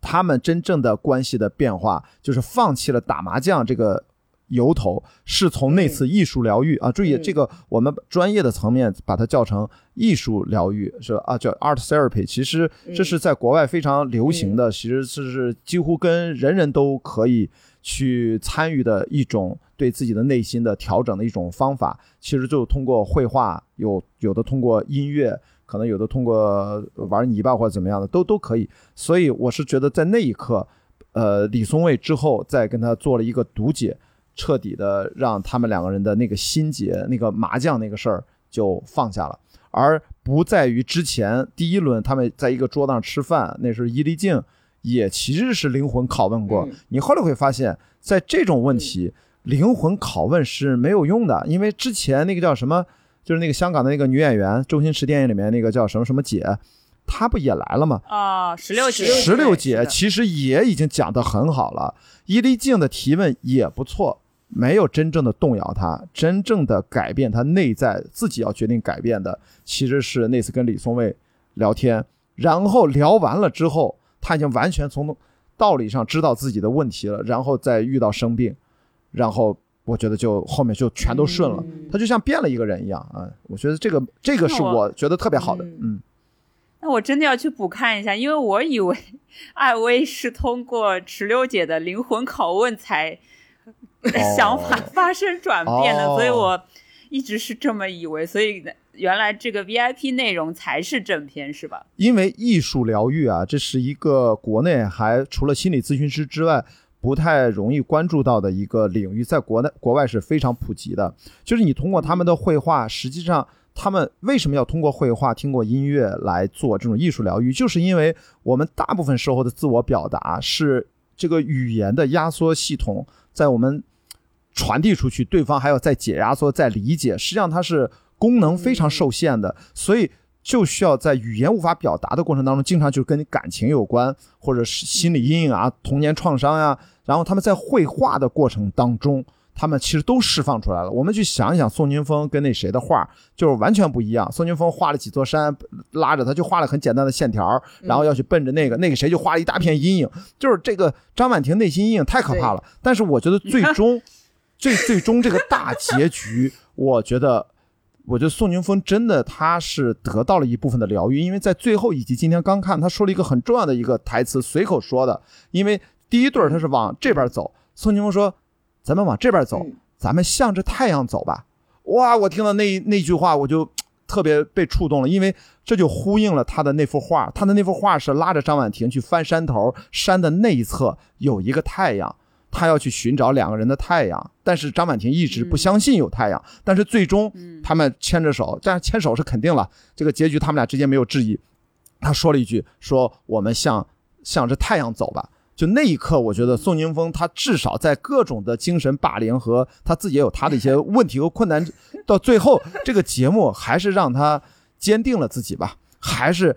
他们真正的关系的变化，就是放弃了打麻将这个。由头是从那次艺术疗愈啊，注意这个我们专业的层面把它叫成艺术疗愈是啊，叫 art therapy。其实这是在国外非常流行的，其实是是几乎跟人人都可以去参与的一种对自己的内心的调整的一种方法。其实就通过绘画，有有的通过音乐，可能有的通过玩泥巴或者怎么样的都都可以。所以我是觉得在那一刻，呃，李松蔚之后再跟他做了一个读解。彻底的让他们两个人的那个心结、那个麻将那个事儿就放下了，而不在于之前第一轮他们在一个桌子上吃饭，那是伊丽静也其实是灵魂拷问过你。后来会发现，在这种问题灵魂拷问是没有用的，因为之前那个叫什么，就是那个香港的那个女演员，周星驰电影里面那个叫什么什么姐，她不也来了吗？啊，十六姐，石榴姐其实也已经讲得很好了，伊丽静的提问也不错，没有真正的动摇他，真正的改变他内在自己要决定改变的，其实是那次跟李松蔚聊天，然后聊完了之后，他已经完全从道理上知道自己的问题了，然后再遇到生病，然后我觉得就后面就全都顺了，嗯。他就像变了一个人一样啊！我觉得这个这个是我我觉得特别好的，嗯。嗯。那我真的要去补看一下，因为我以为艾薇是通过石榴姐的灵魂拷问才 (laughs) 想法发生转变的，哦所以我一直是这么以为。所以原来这个 VIP 内容才是正片，是吧？因为艺术疗愈啊，这是一个国内还除了心理咨询师之外不太容易关注到的一个领域，在国内国外是非常普及的。就是你通过他们的绘画，实际上他们为什么要通过绘画、听过音乐来做这种艺术疗愈，就是因为我们大部分时候的自我表达是这个语言的压缩系统在我们传递出去，对方还要再解压缩、再理解，实际上它是功能非常受限的，所以就需要在语言无法表达的过程当中，经常就跟感情有关，或者是心理阴影啊、童年创伤呀、然后他们在绘画的过程当中。他们其实都释放出来了。我们去想一想，宋宁峰跟那谁的画就是完全不一样。宋宁峰画了几座山，拉着他就画了很简单的线条，然后要去奔着那个那个谁就画了一大片阴影。就是这个张婉婷内心阴影太可怕了。但是我觉得最终 (laughs) 最最终这个大结局，我觉得。我觉得宋宁峰真的他是得到了一部分的疗愈，因为在最后一集，今天刚看他说了一个很重要的一个台词，随口说的。因为第一对儿他是往这边走，宋宁峰说：“咱们往这边走，嗯咱们向着太阳走吧。”哇，我听到那那句话我就特别被触动了，因为这就呼应了他的那幅画，他的那幅画是拉着张婉婷去翻山头，山的那一侧有一个太阳。他要去寻找两个人的太阳，但是张婉婷一直不相信有太阳，但是最终他们牵着手，但是牵手是肯定了，这个结局他们俩之间没有质疑。他说了一句：“说我们向向着太阳走吧。”就那一刻，我觉得宋宁峰他至少在各种的精神霸凌和他自己也有他的一些问题和困难，到最后这个节目还是让他坚定了自己吧，还是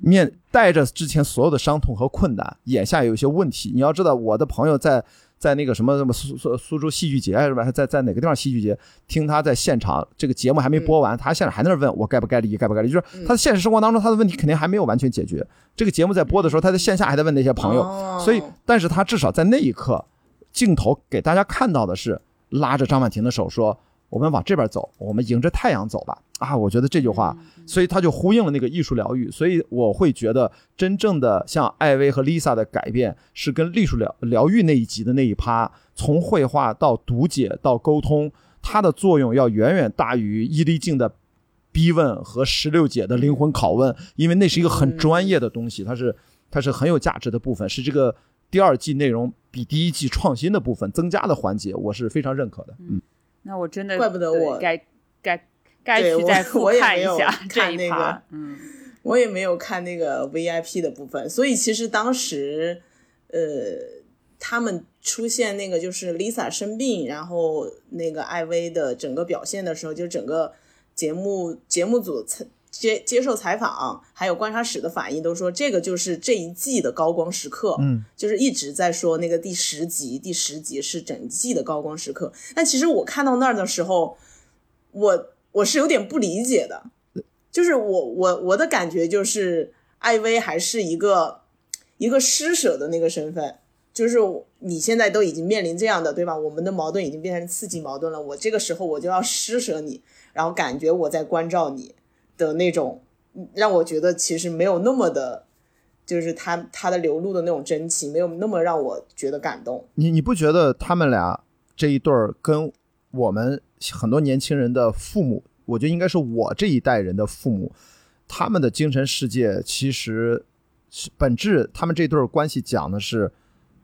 面带着之前所有的伤痛和困难，眼下有一些问题。你要知道，我的朋友在在那个什么什么苏苏苏州戏剧节是吧？还在在哪个地方戏剧节听他在现场，这个节目还没播完，他现场还在那问我该不该离，该不该离，就是他的现实生活当中他的问题肯定还没有完全解决。这个节目在播的时候，他在线下还在问那些朋友，哦所以但是他至少在那一刻，镜头给大家看到的是拉着张婉婷的手说。我们往这边走，我们迎着太阳走吧。啊，我觉得这句话，所以他就呼应了那个艺术疗愈。所以我会觉得，真正的像艾薇和 Lisa 的改变，是跟艺术疗疗愈那一集的那一趴，从绘画到读解到沟通，它的作用要远远大于伊丽静的逼问和石榴姐的灵魂拷问，因为那是一个很专业的东西，它是它是很有价值的部分，是这个第二季内容比第一季创新的部分增加的环节，我是非常认可的。嗯。那我真的怪不得我对该该该对我去再复我也没有看一下这一那个趴。嗯，我也没有看那个 VIP 的部分，所以其实当时，呃，他们出现那个就是 Lisa 生病，然后那个艾薇的整个表现的时候，就整个节目节目组采接接受采访，还有观察室的反应都说这个就是这一季的高光时刻，嗯，就是一直在说那个第十集，第十集是整季的高光时刻。但其实我看到那儿的时候，我我是有点不理解的，就是我我我的感觉就是艾薇还是一个一个施舍的那个身份，就是你现在都已经面临这样的对吧？我们的矛盾已经变成刺激矛盾了，我这个时候我就要施舍你，然后感觉我在关照你的那种，让我觉得其实没有那么的。就是他他的流露的那种真情，没有那么让我觉得感动。你你不觉得他们俩这一对儿跟我们很多年轻人的父母，我觉得应该是我这一代人的父母，他们的精神世界其实本质，他们这对关系讲的是，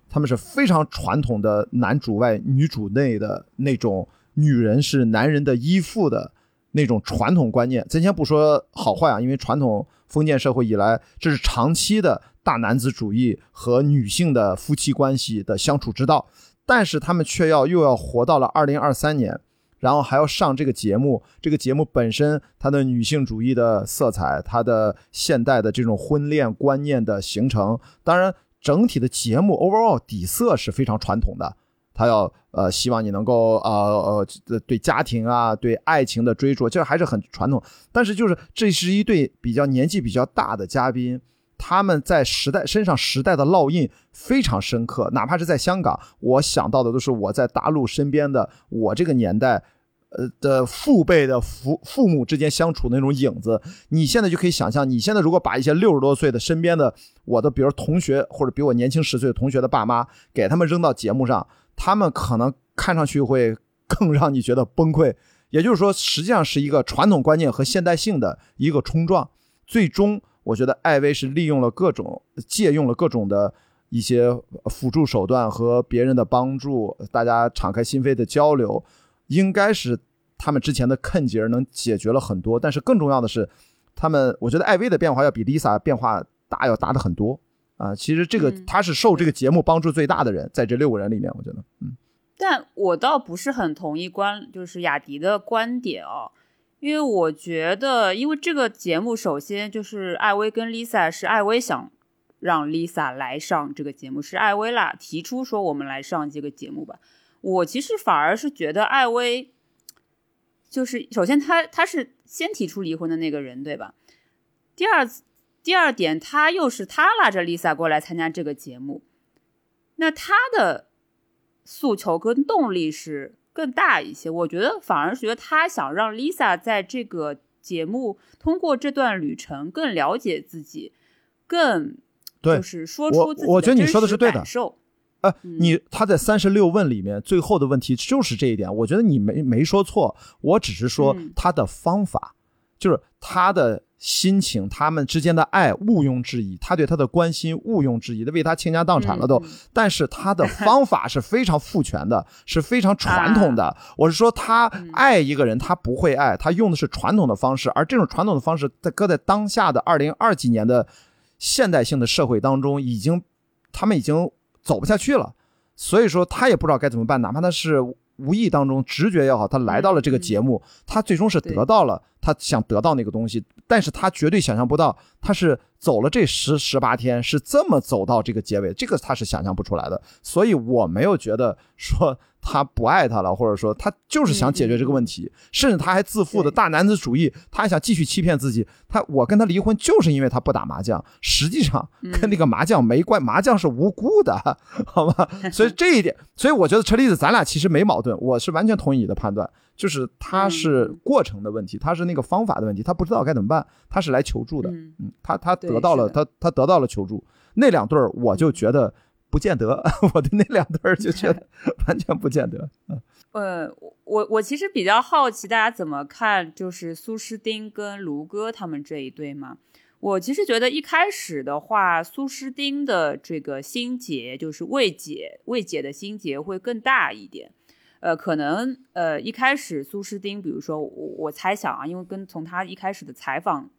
他们是非常传统的男主外女主内的那种女人是男人的依附的那种传统观念。咱先不说好坏啊，因为传统封建社会以来，这是长期的大男子主义和女性的夫妻关系的相处之道。但是他们却要又要活到了二零二三年，然后还要上这个节目。这个节目本身它的女性主义的色彩，它的现代的这种婚恋观念的形成，当然整体的节目 overall 底色是非常传统的。他要呃希望你能够呃呃对家庭啊对爱情的追逐，这还是很传统。但是就是这是一对比较年纪比较大的嘉宾。他们在时代身上时代的烙印非常深刻，哪怕是在香港，我想到的都是我在大陆身边的我这个年代，呃的父辈的父父母之间相处的那种影子。你现在就可以想象，你现在如果把一些六十多岁的身边的我的，比如同学或者比我年轻十岁的同学的爸妈，给他们扔到节目上，他们可能看上去会更让你觉得崩溃。也就是说，实际上是一个传统观念和现代性的一个冲撞，最终。我觉得艾薇是利用了各种借用了各种的一些辅助手段和别人的帮助，大家敞开心扉的交流，应该是他们之前的坑节能解决了很多。但是更重要的是，他们我觉得艾薇的变化要比 Lisa 变化大，要大的很多啊。其实这个他是受这个节目帮助最大的人，在这六个人里面，我觉得，嗯。但我倒不是很同意观，就是雅迪的观点哦。因为我觉得，因为这个节目，首先就是艾薇跟 Lisa 是艾薇想让 Lisa 来上这个节目，是艾薇啦提出说我们来上这个节目吧。我其实反而是觉得艾薇，就是首先他他是先提出离婚的那个人，对吧？第二第二点，他又是他拉着 Lisa 过来参加这个节目，那他的诉求跟动力是。更大一些，我觉得反而觉得他想让 Lisa 在这个节目通过这段旅程更了解自己，更就是说出自己我觉得你说的是对的。呃，你他在三十六问里面最后的问题就是这一点，我觉得你没没说错，我只是说他的方法，就是他的。心情，他们之间的爱毋庸置疑，他对他的关心毋庸置疑的，为他倾家荡产了都。但是他的方法是非常父权的，(laughs) 是非常传统的。我是说，他爱一个人，他不会爱，他用的是传统的方式，而这种传统的方式在搁在当下的二零二几年的现代性的社会当中，已经他们已经走不下去了。所以说，他也不知道该怎么办，哪怕他是无意当中直觉也好，他来到了这个节目，他最终是得到了。他想得到那个东西，但是他绝对想象不到，他是走了这十十八天，是这么走到这个结尾，这个他是想象不出来的。所以我没有觉得说他不爱他了，或者说他就是想解决这个问题，甚至他还自负的大男子主义，他还想继续欺骗自己。他我跟他离婚就是因为他不打麻将，实际上跟那个麻将没关，麻将是无辜的，好吧？所以这一点，所以我觉得车厘子，咱俩其实没矛盾，我是完全同意你的判断。就是他是过程的问题，他是那个方法的问题，他不知道该怎么办，他是来求助的，嗯，他他得到了，他他得到了求助，那两对儿我就觉得不见得，(laughs) 我的那两对儿就觉得 (laughs) 完全不见得，嗯，呃，我我其实比较好奇大家怎么看，就是苏诗丁跟卢哥他们这一对嘛，我其实觉得一开始的话，苏诗丁的这个心结就是未解未解的心结会更大一点。呃，可能呃一开始苏诗丁，比如说我我猜想啊，因为跟从他一开始的采访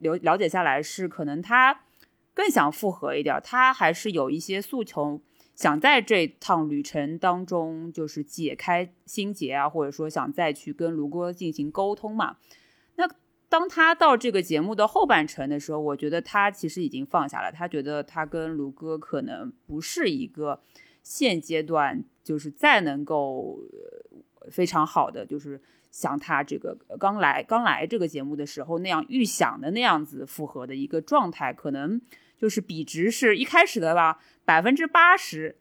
了了解下来，是可能他更想复合一点，他还是有一些诉求，想在这趟旅程当中就是解开心结啊，或者说想再去跟卢哥进行沟通嘛。那当他到这个节目的后半程的时候，我觉得他其实已经放下了，他觉得他跟卢哥可能不是一个现阶段。就是再能够非常好的，就是像他这个刚来刚来这个节目的时候那样预想的那样子复合的一个状态，可能就是比值是一开始的吧，百分之八十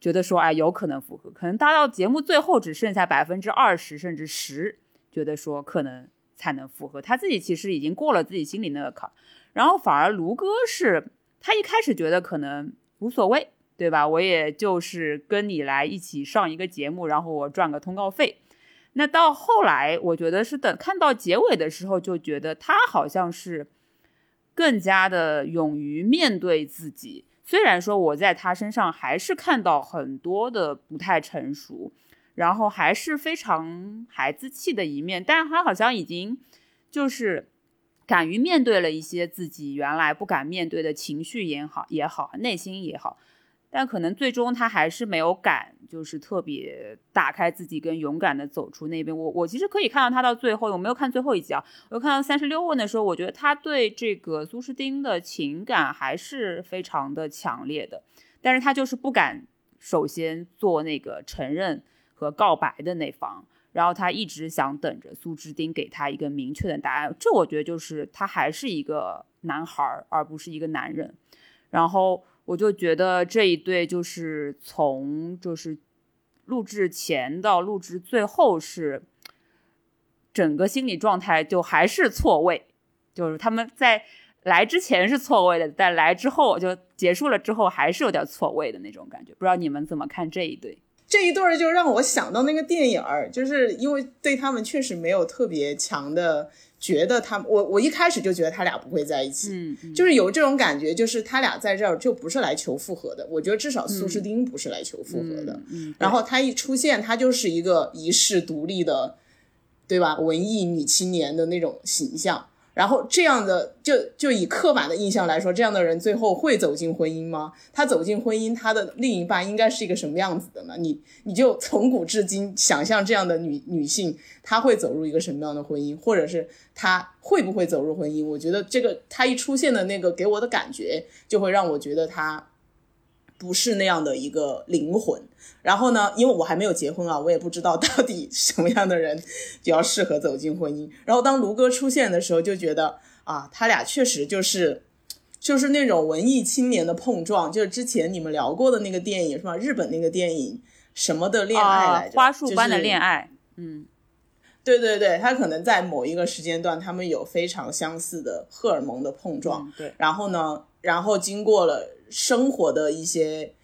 觉得说哎有可能复合，可能达到节目最后只剩下百分之二十甚至十，觉得说可能才能复合。他自己其实已经过了自己心里那个坎，然后反而卢哥是他一开始觉得可能无所谓。对吧？我也就是跟你来一起上一个节目，然后我赚个通告费。那到后来，我觉得是等看到结尾的时候，就觉得他好像是更加的勇于面对自己。虽然说我在他身上还是看到很多的不太成熟，然后还是非常孩子气的一面，但是他好像已经就是敢于面对了一些自己原来不敢面对的情绪也好也好，内心也好。但可能最终他还是没有敢就是特别打开自己，跟勇敢的走出那边。我我其实可以看到他到最后，我没有看最后一集啊，我看到三十六问的时候，我觉得他对这个苏诗丁的情感还是非常的强烈的，但是他就是不敢首先做那个承认和告白的那方，然后他一直想等着苏诗丁给他一个明确的答案。这我觉得就是他还是一个男孩，而不是一个男人。然后。我就觉得这一对就是从就是录制前到录制最后是整个心理状态就还是错位，就是他们在来之前是错位的，但来之后就结束了之后还是有点错位的那种感觉。不知道你们怎么看这一对？这一对就让我想到那个电影儿，就是因为对他们确实没有特别强的。觉得他，我我一开始就觉得他俩不会在一起，嗯，就是有这种感觉，就是他俩在这儿就不是来求复合的。我觉得至少苏诗丁不是来求复合的，嗯，然后他一出现，他就是一个一世独立的，对吧？文艺女青年的那种形象。然后这样的就就以刻板的印象来说，这样的人最后会走进婚姻吗？他走进婚姻，他的另一半应该是一个什么样子的呢？你你就从古至今想象这样的女女性，她会走入一个什么样的婚姻，或者是她会不会走入婚姻？我觉得这个她一出现的那个给我的感觉，就会让我觉得她不是那样的一个灵魂。然后呢，因为我还没有结婚啊，我也不知道到底什么样的人比较适合走进婚姻。然后当卢哥出现的时候，就觉得啊，他俩确实就是就是那种文艺青年的碰撞，就是之前你们聊过的那个电影是吧？日本那个电影什么的恋爱来着？花束般的恋爱。嗯，对对对，他可能在某一个时间段，他们有非常相似的荷尔蒙的碰撞。对，然后呢，然后经过了生活的一些。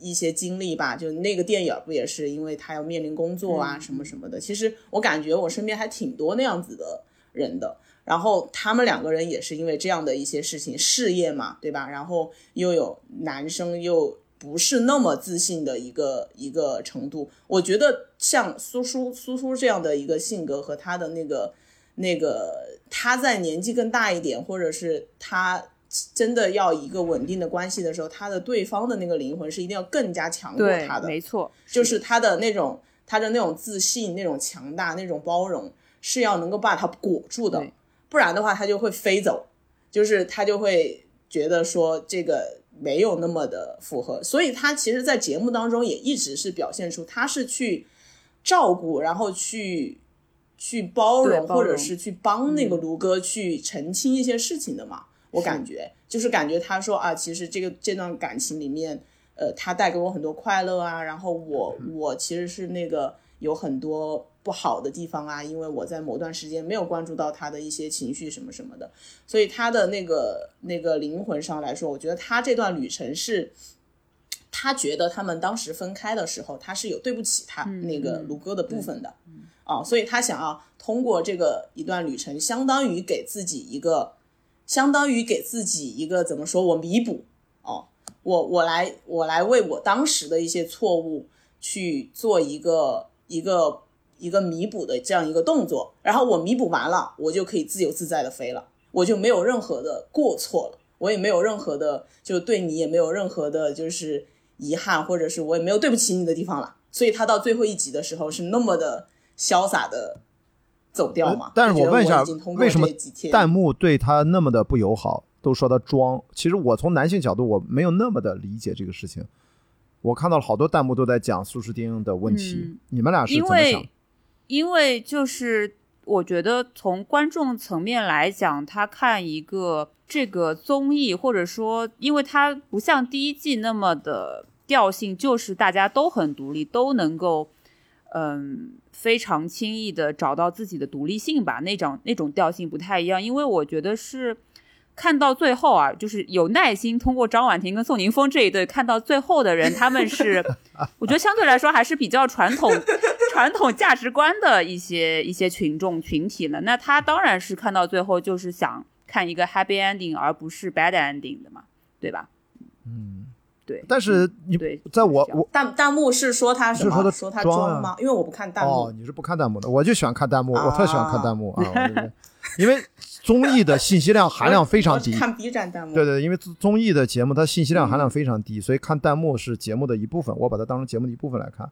一些经历吧，就那个电影不也是，因为他要面临工作啊什么什么的。其实我感觉我身边还挺多那样子的人的。然后他们两个人也是因为这样的一些事情，事业嘛，对吧？然后又有男生又不是那么自信的一个一个程度。我觉得像苏苏苏苏这样的一个性格和他的那个那个他在年纪更大一点，或者是他。真的要一个稳定的关系的时候，他的对方的那个灵魂是一定要更加强过他的，没错，就是他的那种他的那种自信、那种强大、那种包容，是要能够把他裹住的，不然的话他就会飞走，就是他就会觉得说这个没有那么的符合，所以他其实，在节目当中也一直是表现出他是去照顾，然后去去包容，或者是去帮那个卢哥去澄清一些事情的嘛。我感觉就是感觉他说啊，其实这个这段感情里面，呃，他带给我很多快乐啊，然后我我其实是那个有很多不好的地方啊，因为我在某段时间没有关注到他的一些情绪什么什么的，所以他的那个那个灵魂上来说，我觉得他这段旅程是，他觉得他们当时分开的时候，他是有对不起他那个卢哥的部分的，啊，所以他想要通过这个一段旅程，相当于给自己一个。相当于给自己一个怎么说？我弥补哦，我我来我来为我当时的一些错误去做一个一个一个弥补的这样一个动作，然后我弥补完了，我就可以自由自在的飞了，我就没有任何的过错了，我也没有任何的就对你也没有任何的就是遗憾，或者是我也没有对不起你的地方了。所以他到最后一集的时候是那么的潇洒的。走掉嘛？但是我问一下，为什么弹幕对他那么的不友好？都说他装。其实我从男性角度，我没有那么的理解这个事情。我看到了好多弹幕都在讲苏诗丁的问题，你们俩是怎么想？因为就是我觉得从观众层面来讲，他看一个这个综艺，或者说，因为他不像第一季那么的调性，就是大家都很独立，都能够。嗯，非常轻易的找到自己的独立性吧，那种那种调性不太一样。因为我觉得是看到最后啊，就是有耐心通过张婉婷跟宋宁峰这一对看到最后的人，他们是 (laughs) 我觉得相对来说还是比较传统传统价值观的一些一些群众群体了。那他当然是看到最后就是想看一个 happy ending，而不是 bad ending 的嘛，对吧？嗯。对，但是你对在我我弹弹幕是说他什么？是说他说他装吗？因为我不看弹幕。哦，你是不看弹幕的，我就喜欢看弹幕，我特喜欢看弹幕啊，因为综艺的信息量含量非常低我。看 B 站弹幕。对对，因为综综艺的节目它信息量含量非常低，所以看弹幕是节目的一部分，我把它当成节目的一部分来看。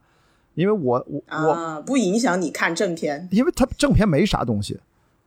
因为我我我，啊，不影响你看正片。因为它正片没啥东西，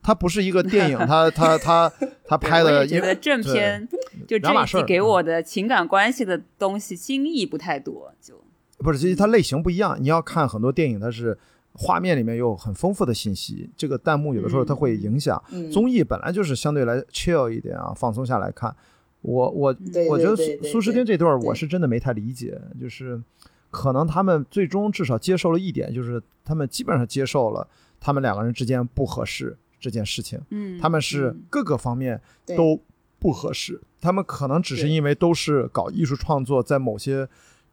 它不是一个 (laughs) 电影，它它它 (laughs) 它拍的，我也觉因为得正片就这一两码事儿嗯季给我的情感关系的东西新意不太多，就不是，其实它类型不一样。你要看很多电影，它是画面里面有很丰富的信息，这个弹幕有的时候它会影响。嗯，综艺本来就是相对来 chill 一点啊，放松下来看。我我我觉得苏苏诗丁这段我是真的没太理解，就是可能他们最终至少接受了一点，就是他们基本上接受了他们两个人之间不合适这件事情，嗯，他们是嗯各个方面都不合适，他们可能只是因为都是搞艺术创作，在某些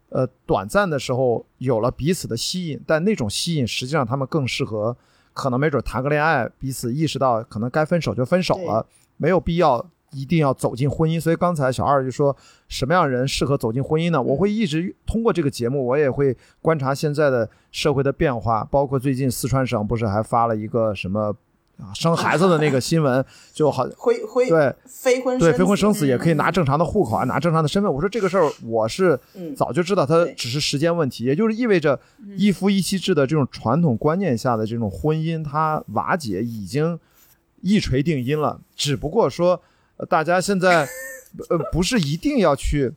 呃短暂的时候有了彼此的吸引，但那种吸引实际上他们更适合，可能没准谈个恋爱，彼此意识到可能该分手就分手了，没有必要一定要走进婚姻。所以刚才小二就说什么样人适合走进婚姻呢？我会一直通过这个节目，我也会观察现在的社会的变化，包括最近四川省不是还发了一个什么。啊，生孩子的那个新闻就好，灰灰对非婚对，非婚生子子也可以拿嗯正常的户口啊，拿正常的身份。我说这个事儿，我是嗯早就知道，它只是时间问题，也就是意味着一夫一妻制的这种传统观念下的这种婚姻，它瓦解已经一锤定音了。只不过说，呃大家现在 (laughs) 呃不是一定要去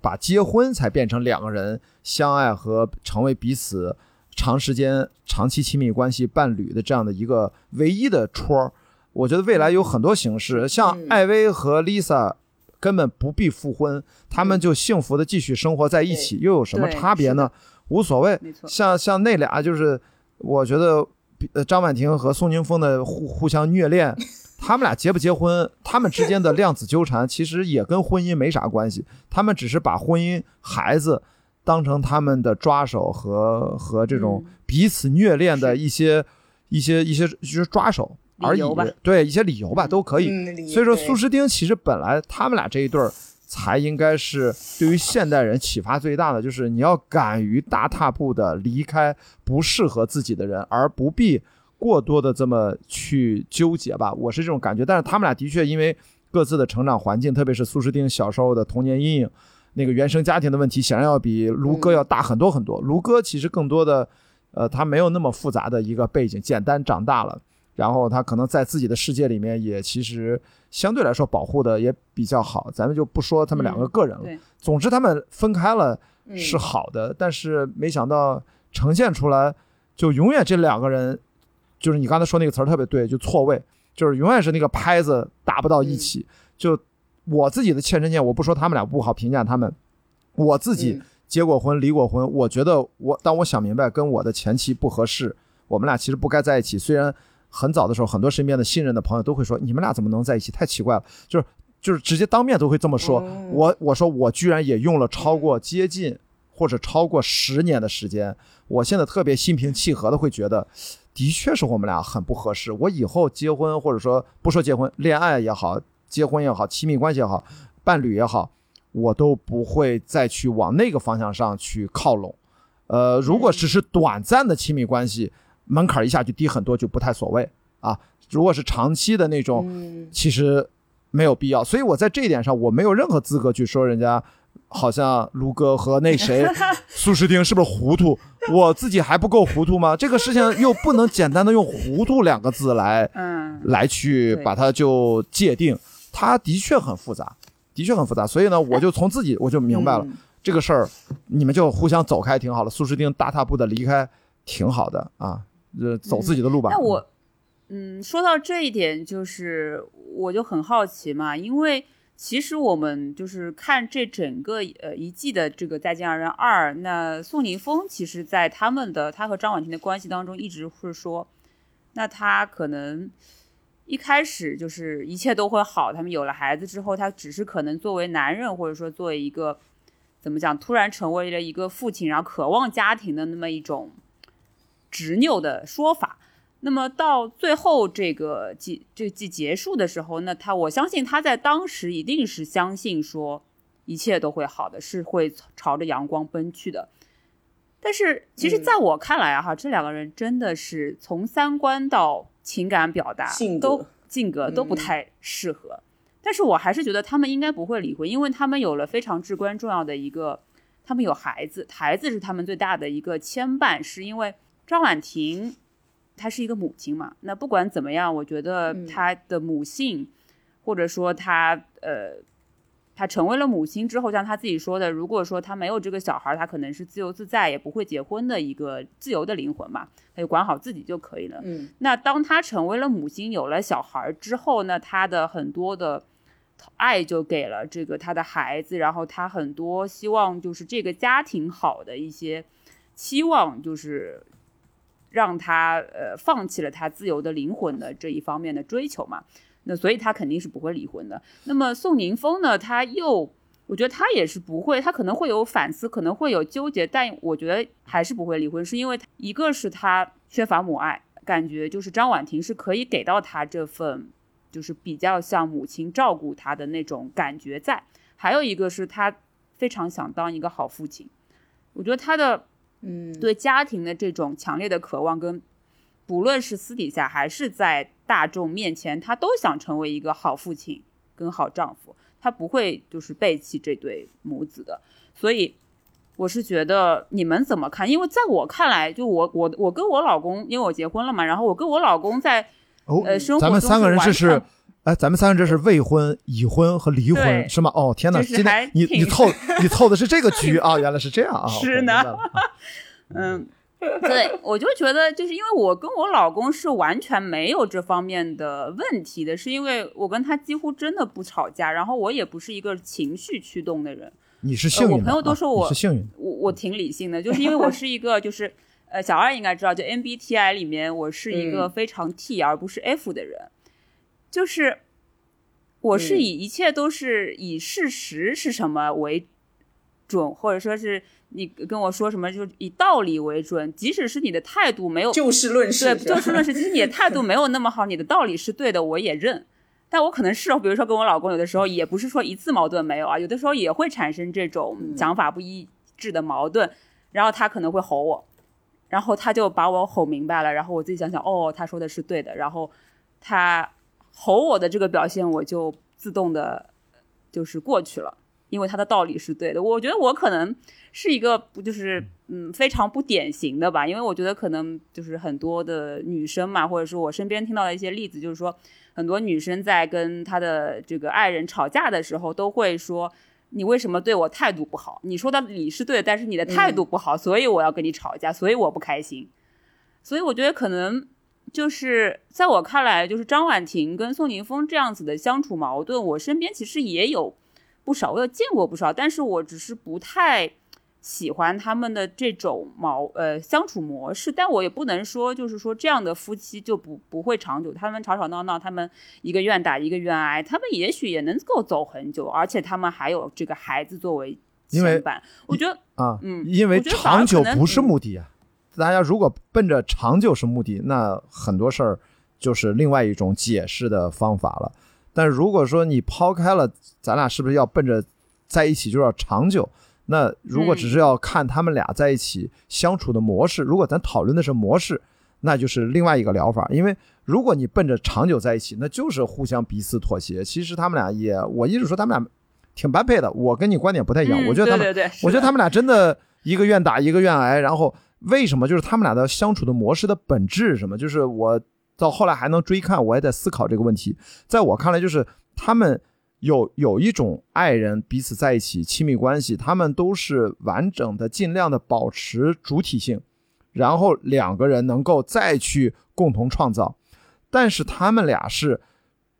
把结婚才变成两个人相爱和成为彼此长时间、长期亲密关系伴侣的这样的一个唯一的戳儿。我觉得未来有很多形式，像嗯艾薇和 Lisa 根本不必复婚，他们就幸福的继续生活在一起，又有什么差别呢？无所谓。像像那俩就是，我觉得呃张婉婷和宋宁峰的互互相虐恋，(laughs) 他们俩结不结婚，他们之间的量子纠缠其实也跟婚姻没啥关系，他们只是把婚姻、孩子当成他们的抓手和和这种嗯彼此虐恋的一些、一些一些就是抓手而已对一些理由吧都可以。嗯所以说，苏诗丁其实本来他们俩这一对儿才应该是对于现代人启发最大的，就是你要敢于大踏步的离开不适合自己的人，而不必过多的这么去纠结吧。我是这种感觉，但是他们俩的确因为各自的成长环境，特别是苏诗丁小时候的童年阴影，那个原生家庭的问题，显然要比卢哥要大很多很多。卢哥其实更多的，呃，他没有那么复杂的一个背景，简单长大了。然后他可能在自己的世界里面也其实相对来说保护的也比较好，咱们就不说他们两个个人了。对，总之他们分开了嗯是好的，但是没想到呈现出来就永远这两个人，就是你刚才说那个词儿特别对，就错位，就是永远是那个拍子打不到一起。就我自己的切身经验，我不说他们俩不好评价他们，我自己嗯结过婚、离过婚，我觉得我当我想明白跟我的前妻不合适，我们俩其实不该在一起。虽然很早的时候，很多身边的信任的朋友都会说，你们俩怎么能在一起？太奇怪了，就是就是直接当面都会这么说。嗯我我说我居然也用了超过接近或者超过十年的时间，我现在特别心平气和的会觉得，的确是我们俩很不合适。我以后结婚或者说不说结婚，恋爱也好，结婚也好，亲密关系也好，伴侣也好，我都不会再去往那个方向上去靠拢。呃，如果只是短暂的亲密关系，门槛一下就低很多，就不太所谓啊。如果是长期的那种，嗯其实没有必要。所以我在这一点上，我没有任何资格去说人家好像卢哥和那谁 (laughs) 苏诗丁是不是糊涂？我自己还不够糊涂吗？这个事情又不能简单的用“糊涂”两个字来 (laughs) 嗯，来去把它就界定，它的确很复杂，的确很复杂。所以呢，(laughs) 我就从自己我就明白了、嗯这个事儿，你们就互相走开挺好了。苏诗丁大踏步的离开挺好的啊，呃，走自己的路吧。那我，嗯，说到这一点，就是我就很好奇嘛，因为其实我们就是看这整个呃一季的这个《再见爱人二》，那宋宁峰其实在他们的他和张婉婷的关系当中，一直是说，那他可能。一开始就是一切都会好，他们有了孩子之后，他只是可能作为男人，或者说作为一个怎么讲，突然成为了一个父亲，然后渴望家庭的那么一种执拗的说法。那么到最后这个季这个季结束的时候，那他我相信他在当时一定是相信说，一切都会好的，是会朝着阳光奔去的。但是，其实在我看来啊，哈，这两个人真的是从三观到情感表达性格都性格都不太适合。但是我还是觉得他们应该不会离婚，因为他们有了非常至关重要的一个，他们有孩子，孩子是他们最大的一个牵绊，是因为张婉婷她是一个母亲嘛。那不管怎么样，我觉得她的母性，或者说她呃。她成为了母亲之后，像她自己说的，如果说她没有这个小孩，她可能是自由自在，也不会结婚的一个自由的灵魂嘛，她就管好自己就可以了。嗯，那当她成为了母亲，有了小孩之后呢，她的很多的爱就给了这个她的孩子，然后她很多希望就是这个家庭好的一些期望，就是让她呃放弃了她自由的灵魂的这一方面的追求嘛。那所以他肯定是不会离婚的。那么宋宁峰呢？他又，我觉得他也是不会，他可能会有反思，可能会有纠结，但我觉得还是不会离婚，是因为一个是他缺乏母爱，感觉就是张婉婷是可以给到他这份，就是比较像母亲照顾他的那种感觉在；还有一个是他非常想当一个好父亲。我觉得他的，嗯，对家庭的这种强烈的渴望跟。不论是私底下还是在大众面前，他都想成为一个好父亲跟好丈夫，他不会就是背弃这对母子的。所以我是觉得你们怎么看？因为在我看来，就我我我跟我老公，因为我结婚了嘛，然后我跟我老公在呃生活咱们三个人这是是，哎，咱们三个人这是未婚、已婚和离婚是吗？哦，天哪，就是今天你你凑你凑的是这个局啊，原来是这样啊，(laughs) 是呢 (laughs) 嗯，(laughs) 对，我就觉得就是因为我跟我老公是完全没有这方面的问题的，是因为我跟他几乎真的不吵架，然后我也不是一个情绪驱动的人，你是幸运我朋友都啊说我幸运，我我挺理性的，就是因为我 (laughs) 是一个就是呃小二应该知道，就 MBTI 里面我是一个嗯非常 T 而不是 F 的人，就是我是嗯以一切都是以事实是什么为准，或者说是你跟我说什么就是以道理为准，即使是你的态度没有就事论事，对，就事论事。其实你的态度 (laughs) 没有那么好，你的道理是对的，我也认。但我可能是，比如说跟我老公，有的时候也不是说一次矛盾没有啊，有的时候也会产生这种想法不一致的矛盾，然后他可能会吼我，然后他就把我吼明白了，然后我自己想想，哦，他说的是对的，然后他吼我的这个表现，我就自动的，就是过去了。因为他的道理是对的，我觉得我可能是一个不就是嗯非常不典型的吧，因为我觉得可能就是很多的女生嘛，或者说我身边听到的一些例子，就是说很多女生在跟她的这个爱人吵架的时候，都会说你为什么对我态度不好？你说的理是对的，但是你的态度不好，所以我要跟你吵架，所以我不开心。所以我觉得可能就是在我看来，就是张婉婷跟宋宁峰这样子的相处矛盾，我身边其实也有。不少，我有见过不少，但是我只是不太喜欢他们的这种矛呃相处模式，但我也不能说就是说这样的夫妻就不不会长久，他们吵吵闹闹，他们一个愿打一个愿挨，他们也许也能够走很久，而且他们还有这个孩子作为牵绊，我觉得啊，嗯因为长久不是嗯目的啊。大家如果奔着长久是目的，那很多事儿就是另外一种解释的方法了。但如果说你抛开了，咱俩是不是要奔着在一起就要长久？那如果只是要看他们俩在一起相处的模式，如果咱讨论的是模式，那就是另外一个疗法。因为如果你奔着长久在一起，那就是互相彼此妥协。其实他们俩也，我一直说他们俩挺般配的。我跟你观点不太一样，嗯我觉得他们对对对，我觉得他们们俩真的一个愿打一个愿挨，然后为什么就是他们俩的相处的模式的本质是什么？就是我到后来还能追看，我也在思考这个问题。在我看来，就是他们有有一种爱人彼此在一起亲密关系，他们都是完整的，尽量的保持主体性，然后两个人能够再去共同创造。但是他们俩是。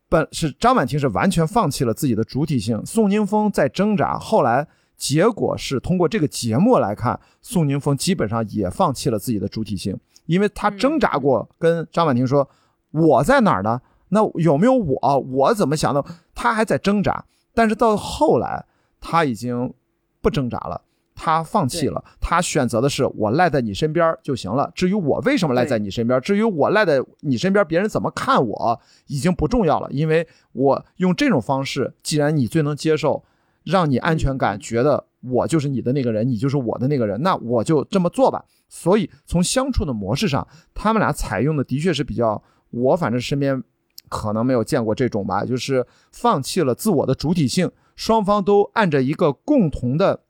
本是张婉婷是完全放弃了自己的主体性，宋宁峰在挣扎，后来结果是通过这个节目来看，宋宁峰基本上也放弃了自己的主体性，因为他挣扎过，跟张婉婷说：“我在哪儿呢？那有没有我？我怎么想的？”他还在挣扎，但是到后来他已经不挣扎了。他放弃了，他选择的是我赖在你身边就行了。至于我为什么赖在你身边，至于我赖在你身边，别人怎么看我已经不重要了，因为我用这种方式，既然你最能接受，让你安全感，觉得我就是你的那个人，你就是我的那个人，那我就这么做吧。所以从相处的模式上，他们俩采用的的确是比较，我反正身边可能没有见过这种吧，就是放弃了自我的主体性，双方都按着一个共同的。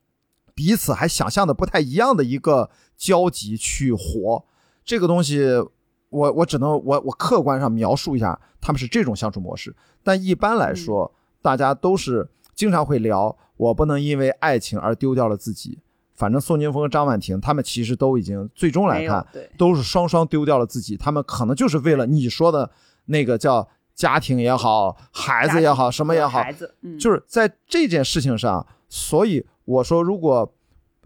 彼此还想象的不太一样的一个交集去活，这个东西，我我只能我我客观上描述一下，他们是这种相处模式。但一般来说，大家都是经常会聊，我不能因为爱情而丢掉了自己。反正宋宁峰和张婉婷他们其实都已经最终来看，都是双双丢掉了自己。他们可能就是为了你说的那个叫家庭也好，孩子也好，什么也好，就是在这件事情上，所以。我说，如果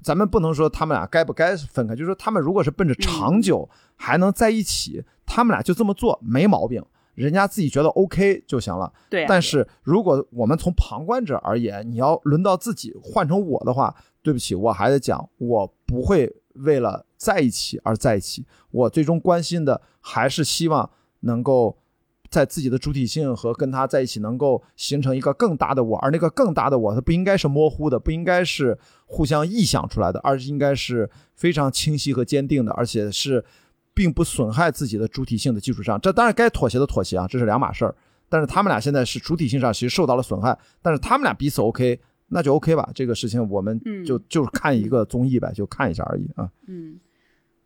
咱们不能说他们俩该不该分开，就是说他们如果是奔着长久还能在一起，他们俩就这么做没毛病，人家自己觉得 OK 就行了。对。但是如果我们从旁观者而言，你要轮到自己换成我的话，对不起，我还得讲，我不会为了在一起而在一起，我最终关心的还是希望能够。在自己的主体性和跟他在一起，能够形成一个更大的我，而那个更大的我，它不应该是模糊的，不应该是互相臆想出来的，而是应该是非常清晰和坚定的，而且是并不损害自己的主体性的基础上。这当然该妥协的妥协啊，这是两码事儿。但是他们俩现在是主体性上其实受到了损害，但是他们俩彼此 OK，那就 OK 吧。这个事情我们就就是看一个综艺呗，就看一下而已啊。嗯，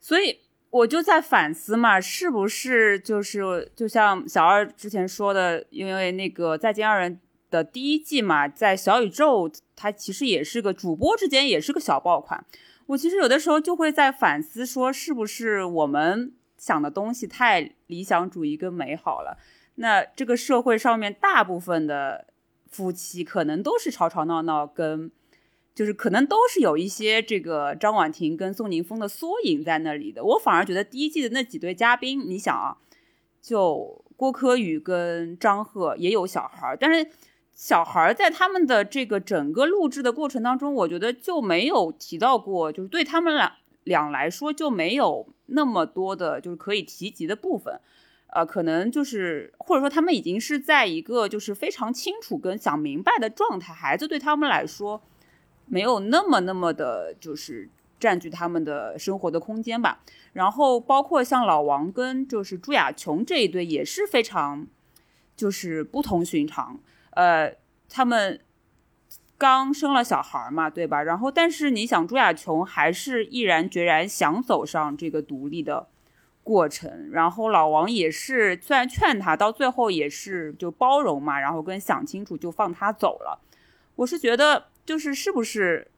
所以。我就在反思嘛，是不是就是就像小二之前说的，因为那个《再见爱人》的第一季嘛，在小宇宙，它其实也是个主播之间也是个小爆款。我其实有的时候就会在反思，说是不是我们想的东西太理想主义跟美好了？那这个社会上面大部分的夫妻可能都是吵吵闹闹跟。就是可能都是有一些这个张婉婷跟宋宁峰的缩影在那里的。我反而觉得第一季的那几对嘉宾，你想啊，就郭柯宇跟张赫也有小孩，但是小孩在他们的这个整个录制的过程当中，我觉得就没有提到过，就是对他们俩俩来说就没有那么多的，就是可以提及的部分。呃，可能就是或者说他们已经是在一个就是非常清楚跟想明白的状态，孩子对他们来说。没有那么那么的，就是占据他们的生活的空间吧。然后包括像老王跟就是朱亚琼这一对也是非常，就是不同寻常。呃，他们刚生了小孩嘛，对吧？然后但是你想，朱亚琼还是毅然决然想走上这个独立的过程。然后老王也是虽然劝他，到最后也是就包容嘛，然后跟想清楚就放他走了。我是觉得。就是是不是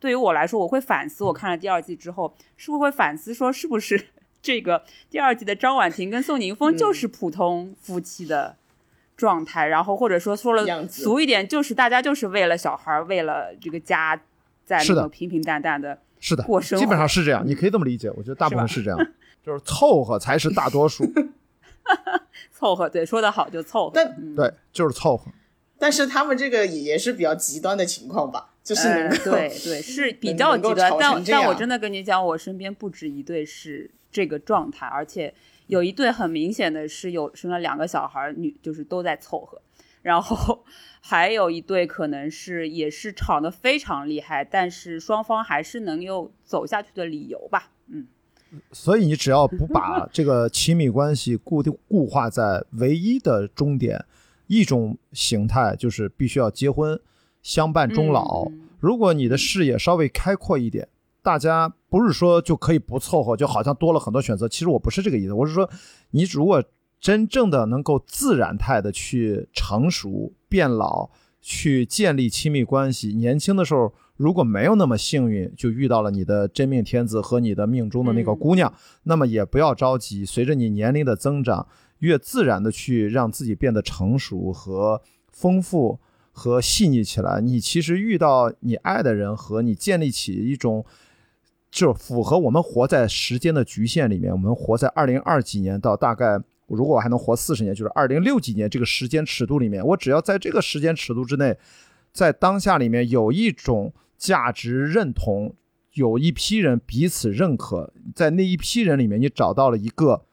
对于我来说，我会反思。我看了第二季之后，是不是会反思说，是不是这个第二季的张婉婷跟宋宁峰就是普通夫妻的状态？然后或者说说了俗一点，就是大家就是为了小孩，为了这个家，在那种平平淡淡的，是的，过生活，基本上是这样。你可以这么理解，我觉得大部分是这样，就是凑合才是大多数。(laughs) 凑合，对，说的好就凑合。但对，就是凑合。但是他们这个也是比较极端的情况吧，就是能够对对是 (laughs) 比较极端，但但我真的跟你讲，我身边不止一对是这个状态，而且有一对很明显的是有生了两个小孩，女就是都在凑合，然后还有一对可能是也是吵得非常厉害，但是双方还是能有走下去的理由吧，嗯。(laughs) 所以你只要不把这个亲密关系固定固化在唯一的终点。一种形态就是必须要结婚，相伴终老。如果你的视野稍微开阔一点，大家不是说就可以不凑合，就好像多了很多选择。其实我不是这个意思，我是说，你如果真正的能够自然态的去成熟、变老、去建立亲密关系，年轻的时候如果没有那么幸运，就遇到了你的真命天子和你的命中的那个姑娘，那么也不要着急，随着你年龄的增长。越自然的去让自己变得成熟和丰富和细腻起来，你其实遇到你爱的人和你建立起一种，就符合我们活在时间的局限里面。我们活在二零二几年到大概，如果我还能活四十年，就是二零六几年这个时间尺度里面，我只要在这个时间尺度之内，在当下里面有一种价值认同，有一批人彼此认可，在那一批人里面，你找到了一个。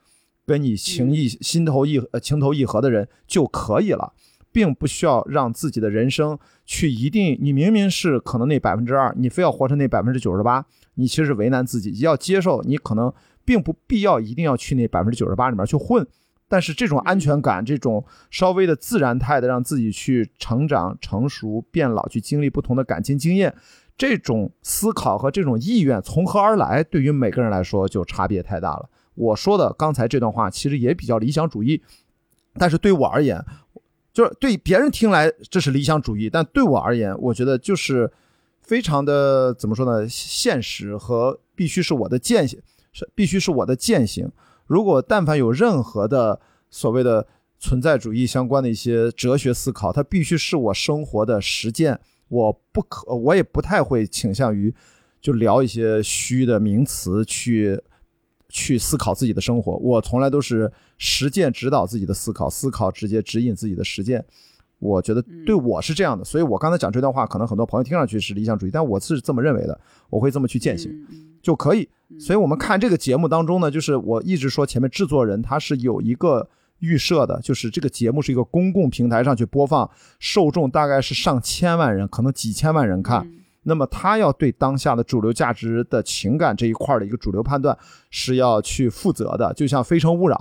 跟你情意心头意呃情投意合的人就可以了，并不需要让自己的人生去一定，你明明是可能那百分之二，你非要活成那百分之九十八，你其实为难自己。要接受你可能并不必要一定要去那百分之九十八里面去混，但是这种安全感，这种稍微的自然态的让自己去成长、成熟、变老，去经历不同的感情经验，这种思考和这种意愿从何而来，对于每个人来说就差别太大了。我说的刚才这段话其实也比较理想主义，但是对我而言。就是对别人听来这是理想主义，但对我而言，我觉得就是非常的怎么说呢？现实和必须是我的践行，是必须是我的践行。如果但凡有任何的所谓的存在主义相关的一些哲学思考，它必须是我生活的实践。我不可，我也不太会倾向于就聊一些虚的名词去。去思考自己的生活，我从来都是实践指导自己的思考，思考直接指引自己的实践。我觉得对我是这样的，所以我刚才讲这段话，可能很多朋友听上去是理想主义，但我是这么认为的，我会这么去践行就可以。所以我们看这个节目当中呢，就是我一直说前面制作人他是有一个预设的，就是这个节目是一个公共平台上去播放，受众大概是上千万人，可能几千万人看。那么他要对当下的主流价值的情感这一块的一个主流判断是要去负责的，就像《非诚勿扰》，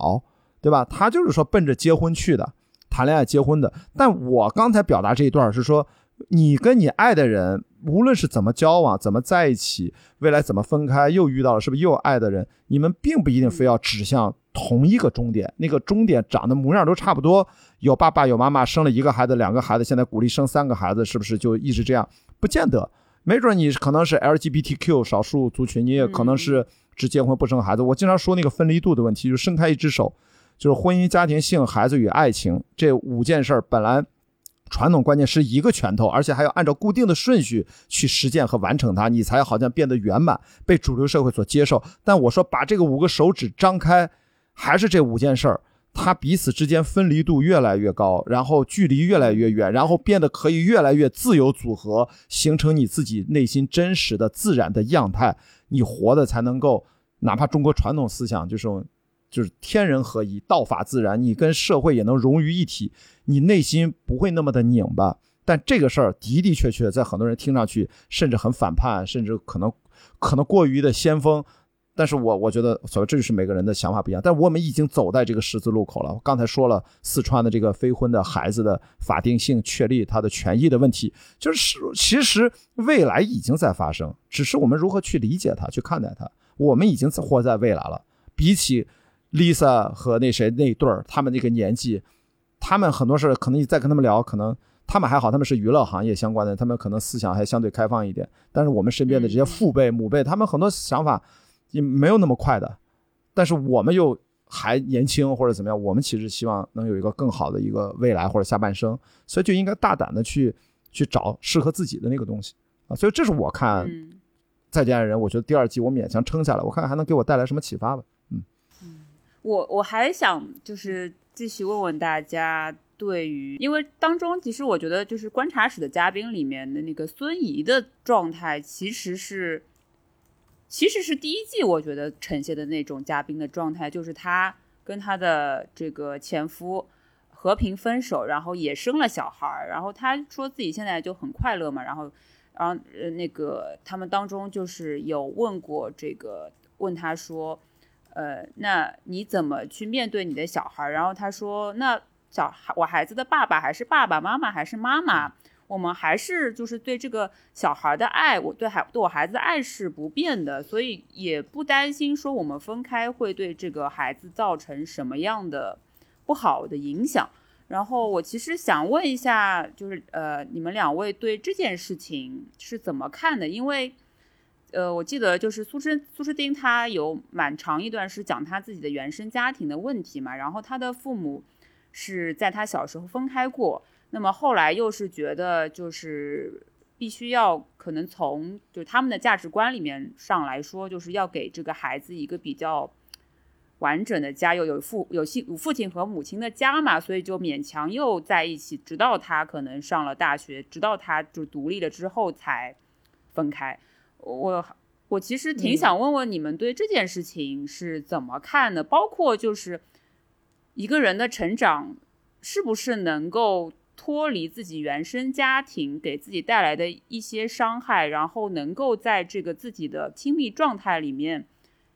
对吧？他就是说奔着结婚去的，谈恋爱结婚的。但我刚才表达这一段是说，你跟你爱的人，无论是怎么交往、怎么在一起，未来怎么分开，又遇到了是不是又有爱的人，你们并不一定非要指向同一个终点，那个终点长得模样都差不多，有爸爸有妈妈，生了一个孩子、两个孩子，现在鼓励生三个孩子，是不是就一直这样？不见得。没准你可能是 LGBTQ 少数族群，你也可能是只结婚不生孩子。我经常说那个分离度的问题，就伸开一只手，就是婚姻、家庭、性、孩子与爱情这五件事儿，本来传统观念是一个拳头，而且还要按照固定的顺序去实践和完成它，你才好像变得圆满，被主流社会所接受。但我说把这个五个手指张开，还是这五件事儿。它彼此之间分离度越来越高，然后距离越来越远，然后变得可以越来越自由组合，形成你自己内心真实的自然的样态。你活的才能够，哪怕中国传统思想就是就是天人合一，道法自然，你跟社会也能融于一体，你内心不会那么的拧巴。但这个事儿的的确确在很多人听上去甚至很反叛，甚至可能可能过于的先锋。但是我我觉得，所谓这就是每个人的想法不一样。但我们已经走在这个十字路口了。刚才说了四川的这个非婚的孩子的法定性确立他的权益的问题，就是其实未来已经在发生，只是我们如何去理解它、去看待它。我们已经活在未来了。比起 Lisa 和那谁那对儿，他们那个年纪，他们很多事可能你再跟他们聊，可能他们还好，他们是娱乐行业相关的，他们可能思想还相对开放一点。但是我们身边的这些父辈、母辈，他们很多想法。也没有那么快的，但是我们又还年轻或者怎么样，我们其实希望能有一个更好的一个未来或者下半生，所以就应该大胆的去去找适合自己的那个东西啊。所以这是我看再见爱人，我觉得第二季我勉强撑下来，我看看还能给我带来什么启发吧。我我还想就是继续问问大家，对于因为当中其实我觉得就是观察室的嘉宾里面的那个孙怡的状态其实是。其实是第一季，我觉得呈现的那种嘉宾的状态，就是她跟她的这个前夫和平分手，然后也生了小孩儿，然后她说自己现在就很快乐嘛，然后，然后呃那个他们当中就是有问过这个，问他说，呃，那你怎么去面对你的小孩？然后他说，那小孩我孩子的爸爸还是爸爸妈妈还是妈妈？我们还是就是对这个小孩的爱，我对孩对我孩子的爱是不变的，所以也不担心说我们分开会对这个孩子造成什么样的不好的影响。然后我其实想问一下，就是呃，你们两位对这件事情是怎么看的？因为呃，我记得就是苏诗苏诗丁他有蛮长一段是讲他自己的原生家庭的问题嘛，然后他的父母是在他小时候分开过。那么后来又是觉得，就是必须要可能从就他们的价值观里面上来说，就是要给这个孩子一个比较完整的家，又有父有父有父亲和母亲的家嘛，所以就勉强又在一起，直到他可能上了大学，直到他就独立了之后才分开。我我其实挺想问问你们对这件事情是怎么看的，包括就是一个人的成长是不是能够。脱离自己原生家庭给自己带来的一些伤害，然后能够在这个自己的亲密状态里面，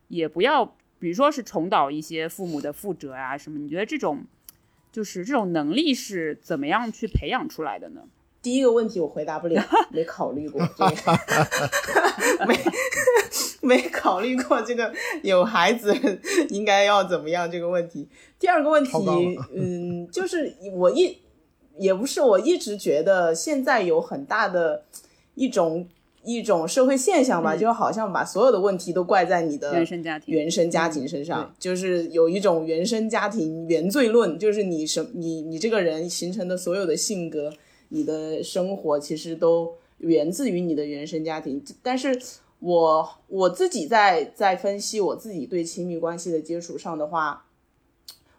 也不要，比如说是重蹈一些父母的覆辙啊什么？你觉得这种就是这种能力是怎么样去培养出来的呢？第一个问题我回答不了，(laughs) 没考虑过这个，(laughs) 没 (laughs) 没考虑过这个有孩子应该要怎么样这个问题。第二个问题嗯，就是我一也不是，我一直觉得现在有很大的一种一种社会现象吧，就好像把所有的问题都怪在你的原生家庭原生家庭身上，就是有一种原生家庭原罪论，就是你什你你这个人形成的所有的性格。你的生活其实都源自于你的原生家庭，但是我我自己在在分析我自己对亲密关系的接触上的话，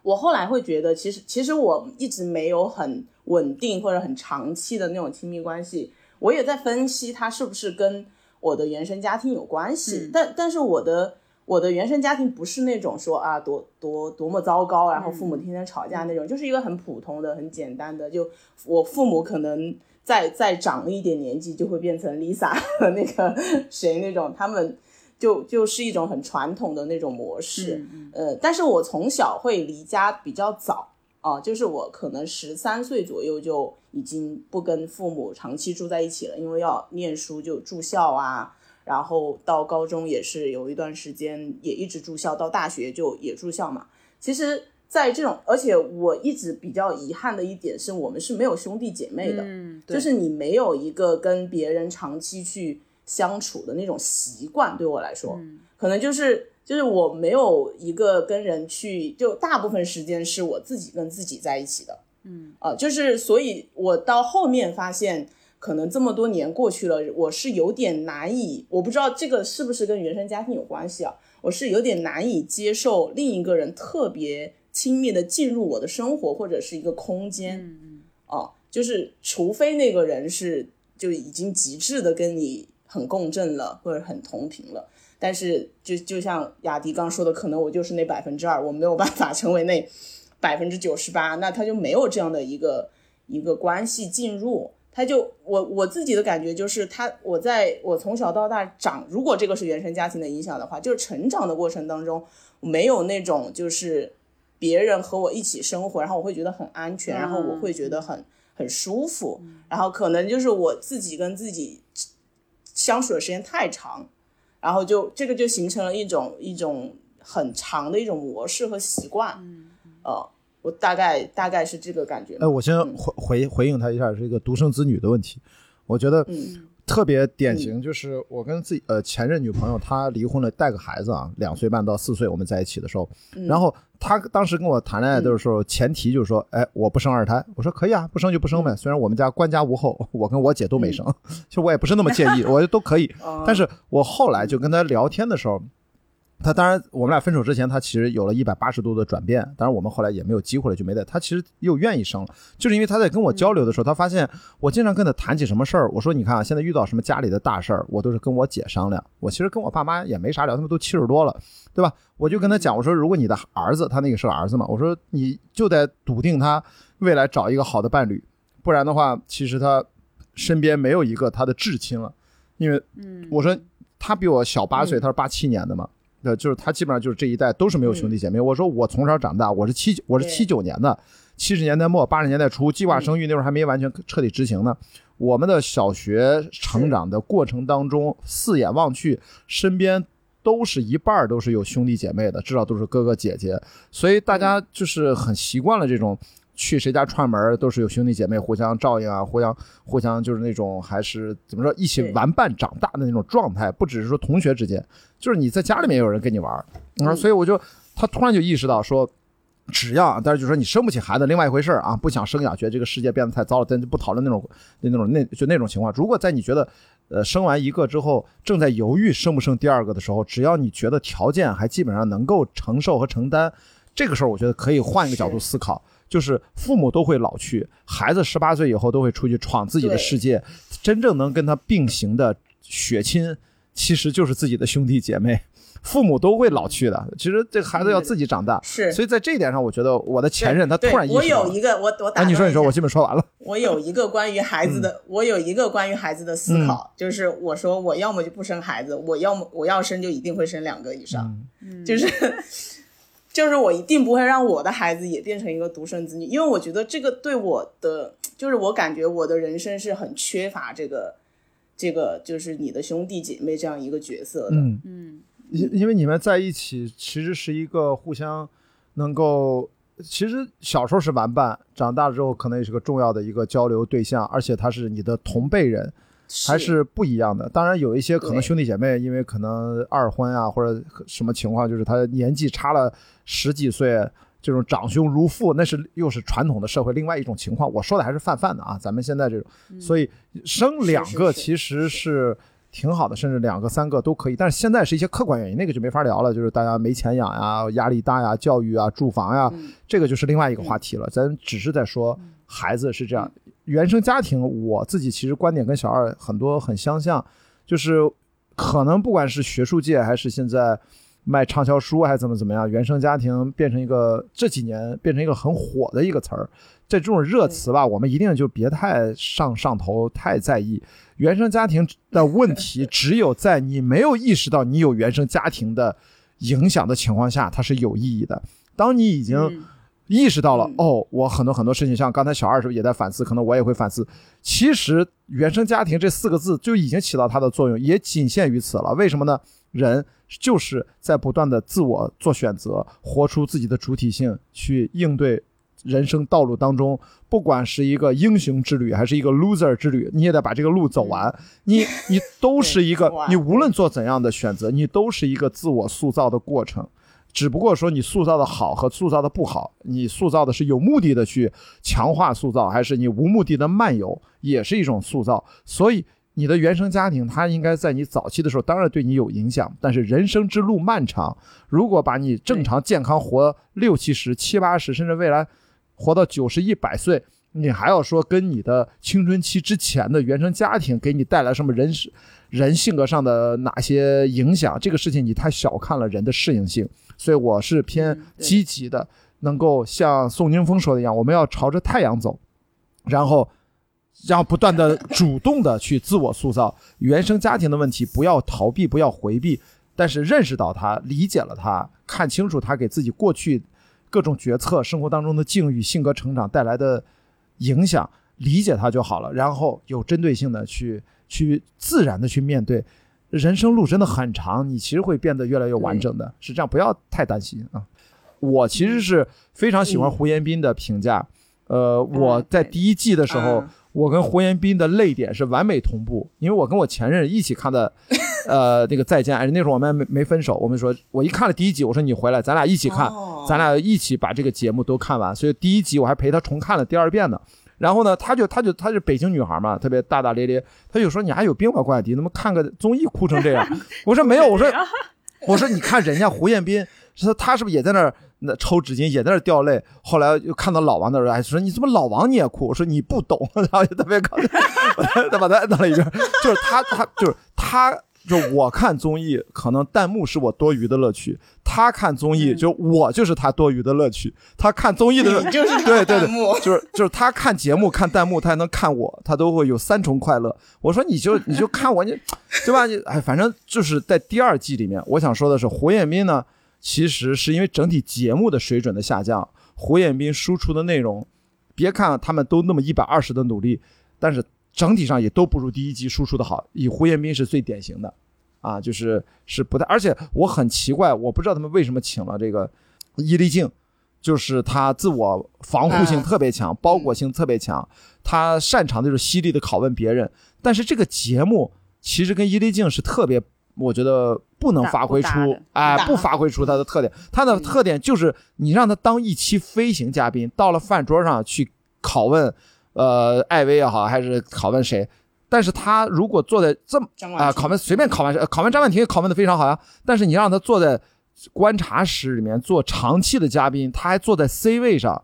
我后来会觉得，其实其实我一直没有很稳定或者很长期的那种亲密关系，我也在分析它是不是跟我的原生家庭有关系，但但是我的。我的原生家庭不是那种说啊多多多么糟糕，然后父母天天吵架那种，就是一个很普通的、很简单的。就我父母可能再再长一点年纪，就会变成 Lisa 和那个 (laughs) 谁那种，他们就就是一种很传统的那种模式。呃，但是我从小会离家比较早啊，就是我可能十三岁左右就已经不跟父母长期住在一起了，因为要念书就住校啊。然后到高中也是有一段时间也一直住校，到大学就也住校嘛。其实，在这种，而且我一直比较遗憾的一点是我们是没有兄弟姐妹的，嗯，就是你没有一个跟别人长期去相处的那种习惯。对我来说，可能就是就是我没有一个跟人去，就大部分时间是我自己跟自己在一起的，嗯，啊，就是所以，我到后面发现。可能这么多年过去了，我是有点难以，我不知道这个是不是跟原生家庭有关系啊？我是有点难以接受另一个人特别亲密的进入我的生活或者是一个空间，嗯嗯，哦，就是除非那个人是就已经极致的跟你很共振了或者很同频了，但是就就像雅迪刚说的，可能我就是那百分之二，我没有办法成为那百分之九十八，那他就没有这样的一个一个关系进入。他就我我自己的感觉就是他我在我从小到大长，如果这个是原生家庭的影响的话，就是成长的过程当中没有那种就是别人和我一起生活，然后我会觉得很安全，然后我会觉得很很舒服，然后可能就是我自己跟自己相处的时间太长，然后就这个就形成了一种一种很长的一种模式和习惯，呃。我大概大概是这个感觉。哎，我先回回回应他一下这个独生子女的问题。我觉得特别典型，就是我跟自己呃前任女朋友，她离婚了，带个孩子啊，两岁半到四岁，我们在一起的时候，然后她当时跟我谈恋爱的时候，前提就是说，哎，我不生二胎。我说可以啊，不生就不生呗。虽然我们家官家无后，(laughs) 我跟我姐都没生，(laughs) 其实我也不是那么介意，(laughs) 我都可以。但是我后来就跟她聊天的时候。他当然，我们俩分手之前，他其实有了一百八十度的转变。当然，我们后来也没有机会了，就没在。他其实又愿意生了，就是因为他在跟我交流的时候，他发现我经常跟他谈起什么事儿。我说：“你看啊，现在遇到什么家里的大事儿，我都是跟我姐商量。我其实跟我爸妈也没啥聊，他们都七十多了，对吧？我就跟他讲，我说如果你的儿子，他那个是个儿子嘛，我说你就得笃定他未来找一个好的伴侣，不然的话，其实他身边没有一个他的至亲了。因为，我说他比我小八岁，他是八七年的嘛。”那就是他基本上就是这一代都是没有兄弟姐妹。我说我从小长大，我是七我是七九年的，七十年代末八十年代初计划生育那会儿还没完全彻底执行呢。我们的小学成长的过程当中，四眼望去，身边都是一半都是有兄弟姐妹的，至少都是哥哥姐姐，所以大家就是很习惯了这种。去谁家串门都是有兄弟姐妹互相照应啊，互相互相就是那种还是怎么说一起玩伴长大的那种状态，不只是说同学之间，就是你在家里面有人跟你玩儿，所以我就他突然就意识到说，只要但是就说你生不起孩子另外一回事儿啊，不想生养，觉得这个世界变得太糟了，咱就不讨论那种那那种那就那种情况。如果在你觉得呃生完一个之后正在犹豫生不生第二个的时候，只要你觉得条件还基本上能够承受和承担，这个时候我觉得可以换一个角度思考。就是父母都会老去，孩子十八岁以后都会出去闯自己的世界。真正能跟他并行的血亲，其实就是自己的兄弟姐妹。父母都会老去的。其实这个孩子要自己长大，是所以在这一点上，我觉得我的前任他突然意我识到我。有一个，我我打啊，你说你说，我基本说完了。我有一个关于孩子嗯的，我有一个关于孩子的思考，就是我说我要么就不生孩子，我要么我要生就一定会生两个以上，嗯就是就是我一定不会让我的孩子也变成一个独生子女，因为我觉得这个对我的，就是我感觉我的人生是很缺乏这个这个就是你的兄弟姐妹这样一个角色的，嗯，嗯。因因为你们在一起，其实是一个互相能够，其实小时候是玩伴，长大之后可能也是个重要的一个交流对象，而且他是你的同辈人，还是不一样的。当然有一些可能兄弟姐妹，因为可能二婚啊或者什么情况，就是他年纪差了十几岁。这种长兄如父，那是又是传统的社会另外一种情况。我说的还是泛泛的啊，咱们现在这种，所以生两个其实是挺好的，甚至两个、三个都可以。但是现在是一些客观原因，那个就没法聊了，就是大家没钱养呀、压力大呀、教育啊、住房呀，嗯这个就是另外一个话题了。咱只是在说孩子是这样，原生家庭，我自己其实观点跟小二很多很相像，就是可能不管是学术界还是现在。卖畅销书还是怎么怎么样，原生家庭变成一个这几年变成一个很火的一个词儿，这种热词吧，我们一定就别太上上头，太在意。原生家庭的问题，(laughs) 只有在你没有意识到你有原生家庭的影响的情况下，它是有意义的。当你已经嗯意识到了，嗯哦，我很多很多事情，像刚才小二是不是也在反思？可能我也会反思。其实“原生家庭”这四个字就已经起到它的作用，也仅限于此了。为什么呢？人就是在不断的自我做选择，活出自己的主体性，去应对人生道路当中，不管是一个英雄之旅还是一个 loser 之旅，你也得把这个路走完。你你都是一个，你无论做怎样的选择，你都是一个自我塑造的过程。只不过说你塑造的好和塑造的不好，你塑造的是有目的的去强化塑造，还是你无目的的漫游，也是一种塑造。所以你的原生家庭，它应该在你早期的时候，当然对你有影响，但是人生之路漫长，如果把你正常健康活六七十、七八十，甚至未来活到九十、一百岁，你还要说跟你的青春期之前的原生家庭给你带来什么人人性格上的哪些影响？这个事情你太小看了人的适应性。所以我是偏积极的，能够像宋宁峰说的一样，我们要朝着太阳走，然后，然后不断的主动的去自我塑造。原生家庭的问题不要逃避，不要回避，但是认识到它，理解了它，看清楚它给自己过去各种决策、生活当中的境遇、性格成长带来的影响，理解它就好了。然后有针对性的去去自然的去面对。人生路真的很长，你其实会变得越来越完整的，是这样，不要太担心啊。我其实是非常喜欢胡彦斌的评价，呃，我在第一季的时候，嗯我跟胡彦斌的泪点是完美同步，因为我跟我前任一起看的，(laughs) 呃，那个再见，哎，那时候我们还没没分手，我们说，我一看了第一集，我说你回来，咱俩一起看，哦。咱俩一起把这个节目都看完，所以第一集我还陪他重看了第二遍呢。然后呢，他就他就他是北京女孩嘛，特别大大咧咧，他就说你还有病吧，关雅迪，怎么看个综艺哭成这样？我说没有，我说 (laughs) 我说你看人家胡彦斌，说他是不是也在那儿那抽纸巾，也在那儿掉泪？后来又看到老王那儿，还说你怎么老王你也哭？我说你不懂，(laughs) 然后就特别搞笑，(laughs) 他把他摁到了一边，就是他他就是他。就我看综艺，可能弹幕是我多余的乐趣；他看综艺，就我就是他多余的乐趣。他看综艺的时候，你就是他对对对，就是就是他看节目看弹幕，他还能看我，他都会有三重快乐。我说你就 (laughs) 你就看我，你对吧？你哎，反正就是在第二季里面，我想说的是，胡彦斌呢，其实是因为整体节目的水准的下降，胡彦斌输出的内容，别看他们都那么一百二十的努力，但是整体上也都不如第一集输出的好。以胡彦斌是最典型的，啊，就是是不太，而且我很奇怪，我不知道他们为什么请了这个伊丽静。就是他自我防护性嗯特别强，包裹性特别强，他擅长的就是犀利的拷问别人。但是这个节目其实跟伊丽静是特别，我觉得不能发挥出哎，不发挥出他的特点。他的特点就是你让他当一期飞行嘉宾，到了饭桌上去拷问，呃，艾薇也好，还是拷问谁。但是他如果坐在这么啊、拷问随便拷问拷问张婉婷也拷问的非常好呀。但是你让他坐在观察室里面做长期的嘉宾，他还坐在 C 位上，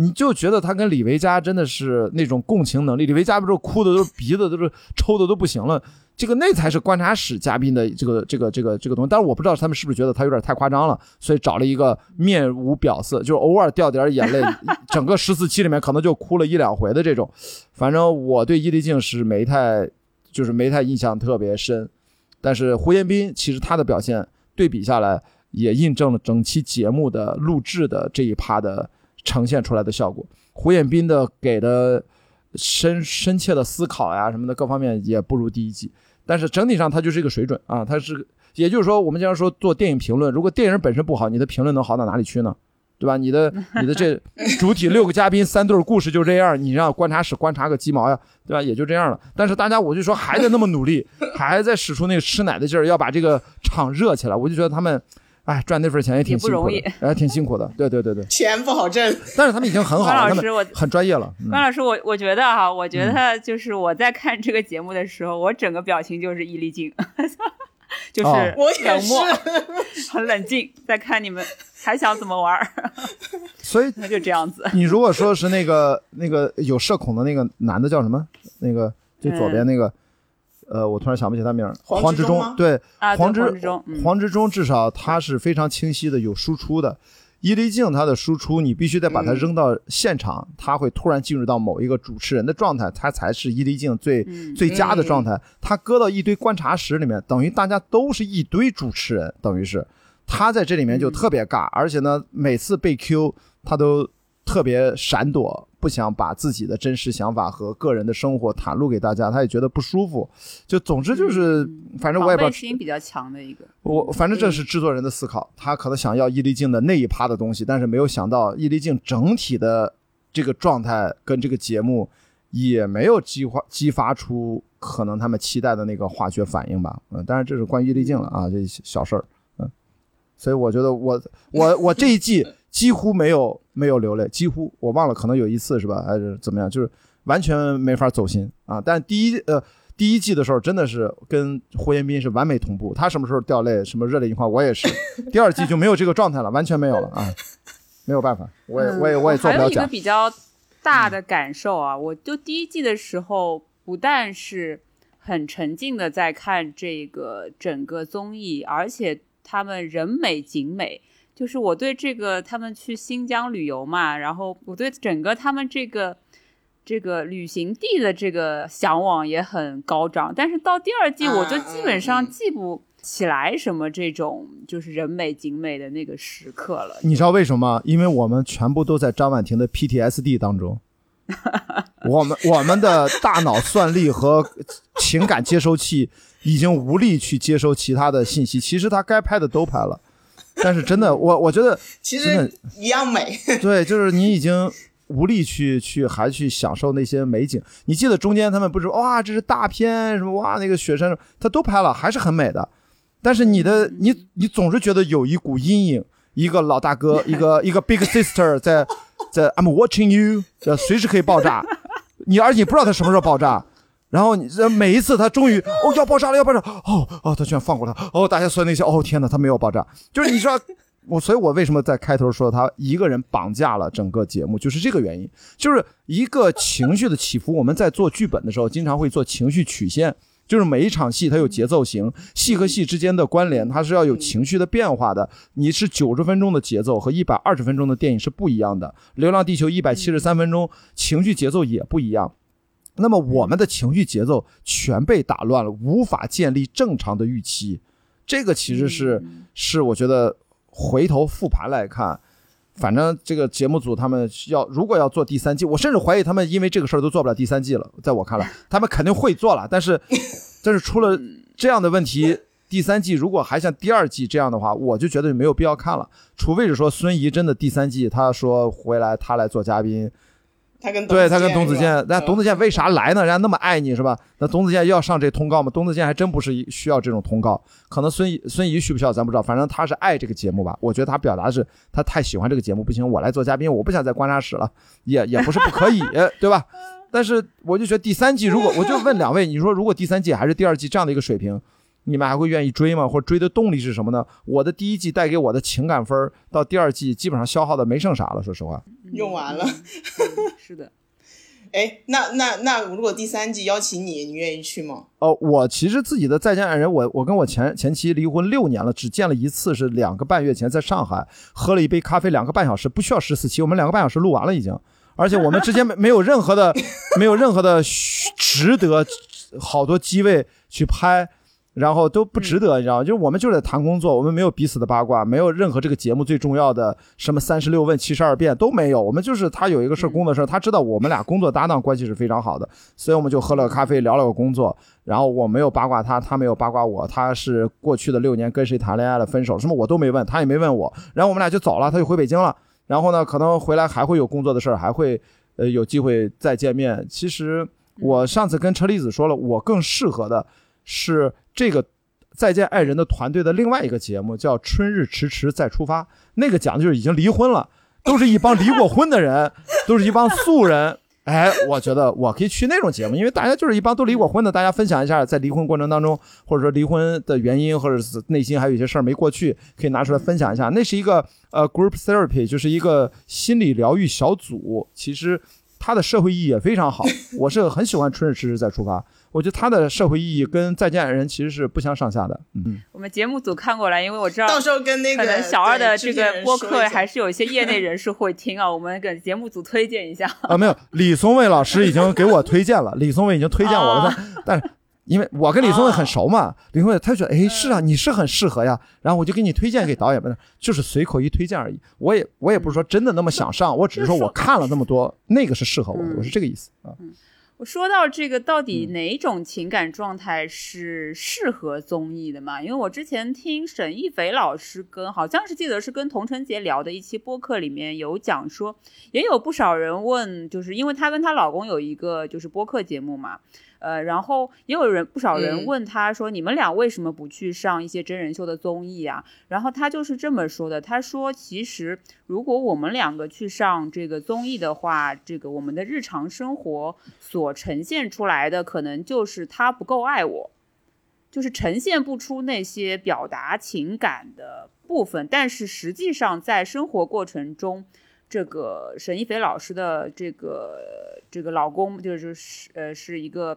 你就觉得他跟李维嘉真的是那种共情能力。李维嘉不是哭的都是鼻子都是抽的都不行了，这个那才是观察室嘉宾的这个这个这个这个东西。但是我不知道他们是不是觉得他有点太夸张了，所以找了一个面无表色，就是偶尔掉点眼泪，整个十四期里面可能就哭了一两回的这种。反正我对伊丽静是没太就是没太印象特别深，但是胡彦斌其实他的表现对比下来，也印证了整期节目的录制的这一趴的。呈现出来的效果，胡彦斌的给的深深切的思考呀什么的各方面也不如第一季，但是整体上它就是一个水准啊，它是也就是说我们经常说做电影评论，如果电影本身不好，你的评论能好到哪里去呢？对吧？你的你的这 (laughs) 主体六个嘉宾三对故事就这样，你让观察室观察个鸡毛呀，对吧？也就这样了。但是大家我就说还得那么努力，还在使出那个吃奶的劲儿，要把这个场热起来，我就觉得他们。哎，赚那份钱也挺辛苦的，哎，挺辛苦的。对对对对，(laughs) 钱不好挣，但是他们已经很好了，老师我很专业了。关老师，我我觉得哈，我觉得就是我在看这个节目的时候，我整个表情就是伊丽静，(laughs) 就是冷漠，很冷静，在看你们还想怎么玩 (laughs) 所以那就这样子。你如果说是那个那个有社恐的那个男的叫什么？那个最左边那个。呃，我突然想不起他名儿，黄志忠，对，黄志黄志忠至少他是非常清晰的有输出的，伊丽静他的输出你必须得把它扔到现场，他会突然进入到某一个主持人的状态，他才是伊丽静最最佳的状态。他搁到一堆观察室里面，等于大家都是一堆主持人，等于是。他在这里面就特别尬，而且呢，每次被 Q 他都特别闪躲。不想把自己的真实想法和个人的生活袒露给大家，他也觉得不舒服。就总之就是，反正我也不知道。心比较强的一个。我反正这是制作人的思考，他可能想要易立竞的那一趴的东西，但是没有想到易立竞整体的这个状态跟这个节目也没有激发激发出可能他们期待的那个化学反应吧。嗯，当然这是关于易立竞了啊，这小事儿。嗯，所以我觉得我我我这一季。几乎没有没有流泪，几乎我忘了，可能有一次是吧，还是怎么样？就是完全没法走心啊。但第一呃第一季的时候，真的是跟胡彦斌是完美同步。他什么时候掉泪，什么热泪盈眶，我也是。(laughs) 第二季就没有这个状态了，完全没有了啊，没有办法，我也我也我也做不了还有一个比较大的感受啊，我就第一季的时候，不但是很沉浸的在看这个整个综艺，而且他们人美景美。就是我对这个他们去新疆旅游嘛，然后我对整个他们这个这个旅行地的这个向往也很高涨，但是到第二季我就基本上记不起来什么这种就是人美景美的那个时刻了。你知道为什么？因为我们全部都在张婉婷的 PTSD 当中，(laughs) 我们我们的大脑算力和情感接收器已经无力去接收其他的信息。其实他该拍的都拍了。但是真的，(laughs) 我我觉得其实一样美。(laughs) 对，就是你已经无力去去还去享受那些美景。你记得中间他们不是哇，这是大片什么哇，那个雪山他都拍了，还是很美的。但是你的你你总是觉得有一股阴影，一个老大哥，一个一个 big sister 在在 I'm watching you，随时可以爆炸。你而且你不知道他什么时候爆炸。然后你这每一次他终于哦要爆炸了要爆炸哦哦他居然放过他哦大家说那些哦天哪他没有爆炸就是你说我所以我为什么在开头说他一个人绑架了整个节目就是这个原因就是一个情绪的起伏我们在做剧本的时候经常会做情绪曲线就是每一场戏它有节奏型戏和戏之间的关联它是要有情绪的变化的你是九十分钟的节奏和一百二十分钟的电影是不一样的流浪地球一百七十三分钟情绪节奏也不一样。那么我们的情绪节奏全被打乱了，无法建立正常的预期。这个其实是是我觉得回头复盘来看，反正这个节目组他们要如果要做第三季，我甚至怀疑他们因为这个事儿都做不了第三季了。在我看来，(laughs) 他们肯定会做了，但是 (laughs) 但是出了这样的问题，第三季如果还像第二季这样的话，我就觉得没有必要看了。除非是说孙怡真的第三季，他说回来他来做嘉宾。他跟对他跟董子健，那董子健为啥来呢？人家那么爱你是吧？那董子健要上这通告吗？董子健还真不是需要这种通告，可能孙怡孙怡需不需要咱不知道，反正他是爱这个节目吧。我觉得他表达是他太喜欢这个节目，不行，我来做嘉宾，我不想在观察室了，也也不是不可以，(laughs) 对吧？但是我就觉得第三季如果我就问两位，你说如果第三季还是第二季这样的一个水平，你们还会愿意追吗？或者追的动力是什么呢？我的第一季带给我的情感分儿，到第二季基本上消耗的没剩啥了。说实话，用完了。嗯是的，(laughs) 哎，那那那如果第三季邀请你，你愿意去吗？哦，我其实自己的再见爱人，我我跟我前前妻离婚六年了，只见了一次，是两个半月前在上海喝了一杯咖啡，两个半小时，不需要十四期，我们两个半小时录完了已经，而且我们之间没没有任何的没有任何的需 (laughs) 值得好多机位去拍。然后都不值得，你知道吗？就是我们就是在谈工作，我们没有彼此的八卦，没有任何这个节目最重要的什么三十六问、七十二变都没有。我们就是他有一个事儿工作事儿，他知道我们俩工作搭档关系是非常好的，所以我们就喝了个咖啡，聊了个工作。然后我没有八卦他，他没有八卦我。他是过去的六年跟谁谈恋爱了、分手什么我都没问，他也没问我。然后我们俩就走了，他就回北京了。然后呢，可能回来还会有工作的事儿，还会呃有机会再见面。其实我上次跟车厘子说了，我更适合的是这个。再见爱人的团队的另外一个节目叫《春日迟迟再出发》，那个讲的就是已经离婚了，都是一帮离过婚的人，(laughs) 都是一帮素人。哎，我觉得我可以去那种节目，因为大家就是一帮都离过婚的，大家分享一下在离婚过程当中，或者说离婚的原因，或者是内心还有一些事儿没过去，可以拿出来分享一下。那是一个呃 group therapy，就是一个心理疗愈小组，其实它的社会意义也非常好。我是很喜欢《春日迟迟再出发》。我觉得它的社会意义跟《再见爱人》其实是不相上下的。嗯，我们节目组看过来，因为我知道到时候跟那个可能小二的这个播客还还是有一些业内人士会听啊，(laughs) 我们给节目组推荐一下。啊，没有，李松蔚老师已经给我推荐了，(laughs) 李松蔚已经推荐我了，但但是因为我跟李松蔚很熟嘛，李松蔚他就觉得，哎，是啊，你是很适合呀，然后我就给你推荐给导演们，(laughs) 就是随口一推荐而已。我也我也不是说真的那么想上，我只是说我看了那么多，那个是适合我的，我是这个意思啊。我说到这个，到底哪种情感状态是适合综艺的嘛？因为我之前听沈一斐老师跟好像是记得是跟童晨杰聊的一期播客里面有讲说，也有不少人问，就是因为她跟她老公有一个就是播客节目嘛。呃，然后也有人不少人问他说：“你们俩为什么不去上一些真人秀的综艺啊？”然后他就是这么说的：“他说，其实如果我们两个去上这个综艺的话，这个我们的日常生活所呈现出来的，可能就是他不够爱我，就是呈现不出那些表达情感的部分。但是实际上在生活过程中，这个沈一斐老师的这个这个老公就是呃是一个。”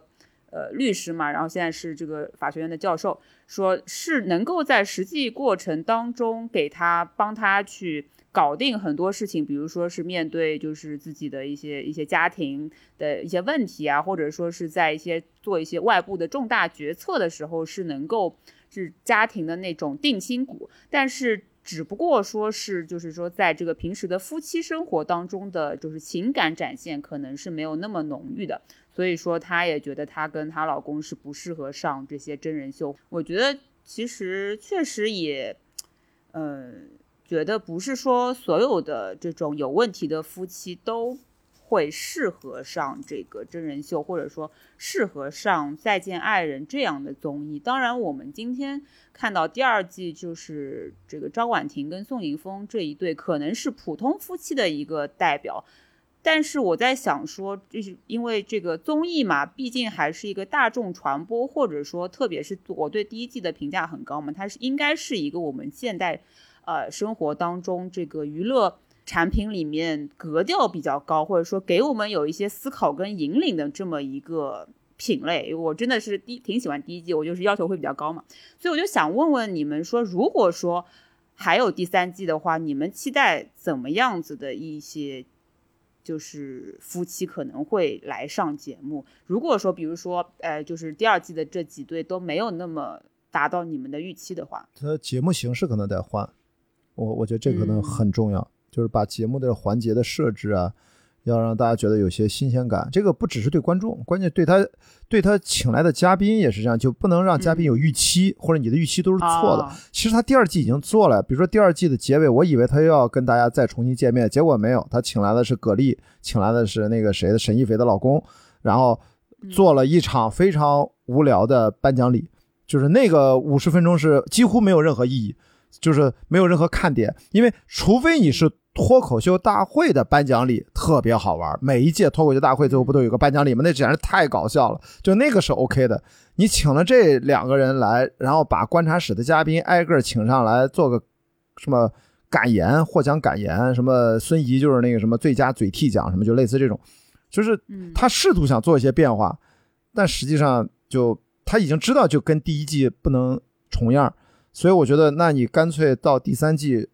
呃，律师嘛，然后现在是这个法学院的教授，说是能够在实际过程当中给他帮他去搞定很多事情，比如说是面对就是自己的一些一些家庭的一些问题啊，或者说是在一些做一些外部的重大决策的时候，是能够是家庭的那种定心骨，但是只不过说是就是说在这个平时的夫妻生活当中的就是情感展现可能是没有那么浓郁的。所以说，她也觉得她跟她老公是不适合上这些真人秀。我觉得其实确实也，嗯，觉得不是说所有的这种有问题的夫妻都会适合上这个真人秀，或者说适合上《再见爱人》这样的综艺。当然，我们今天看到第二季，就是这个张婉婷跟宋宁峰这一对，可能是普通夫妻的一个代表。但是我在想说，就是因为这个综艺嘛，毕竟还是一个大众传播，或者说，特别是我对第一季的评价很高嘛，它是应该是一个我们现代，呃，生活当中这个娱乐产品里面格调比较高，或者说给我们有一些思考跟引领的这么一个品类。我真的是第挺喜欢第一季，我就是要求会比较高嘛，所以我就想问问你们说，如果说还有第三季的话，你们期待怎么样子的一些？就是夫妻可能会来上节目。如果说，比如说，呃，就是第二季的这几对都没有那么达到你们的预期的话，它节目形式可能得换。我我觉得这可能很重要，就是把节目的环节的设置啊。要让大家觉得有些新鲜感，这个不只是对观众，关键对他对他请来的嘉宾也是这样，就不能让嘉宾有预期，或者你的预期都是错的。其实他第二季已经做了，比如说第二季的结尾，我以为他又要跟大家再重新见面，结果没有，他请来的是葛丽，请来的是那个谁的沈一菲的老公，然后做了一场非常无聊的颁奖礼，就是那个五十分钟是几乎没有任何意义。就是没有任何看点，因为除非你是脱口秀大会的颁奖礼特别好玩，每一届脱口秀大会最后不都有个颁奖礼吗？那简直太搞笑了，就那个是 OK 的。你请了这两个人来，然后把观察室的嘉宾挨个请上来做个什么感言、获奖感言，什么孙怡就是那个什么最佳嘴替奖，什么就类似这种，就是他试图想做一些变化，但实际上就他已经知道就跟第一季不能重样，所以我觉得那你干脆到第三季、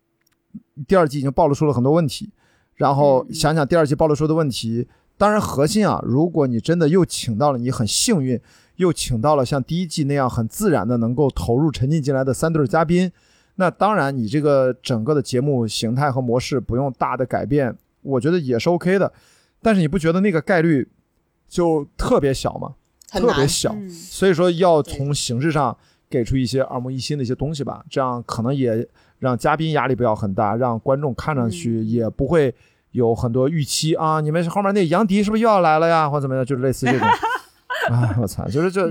第二季已经暴露出了很多问题，然后想想第二季暴露出的问题。当然核心啊，如果你真的又请到了你很幸运。又请到了像第一季那样很自然的能够投入沉浸进来的三对嘉宾，那当然你这个整个的节目形态和模式不用大的改变，我觉得也是 OK 的。但是你不觉得那个概率就特别小吗？特别小，所以说要从形式上给出一些耳目一新的一些东西吧，这样可能也让嘉宾压力不要很大，让观众看上去也不会有很多预期啊。你们后面那杨迪是不是又要来了呀，或怎么样？就是类似这种。(laughs) 啊！我操，就是这，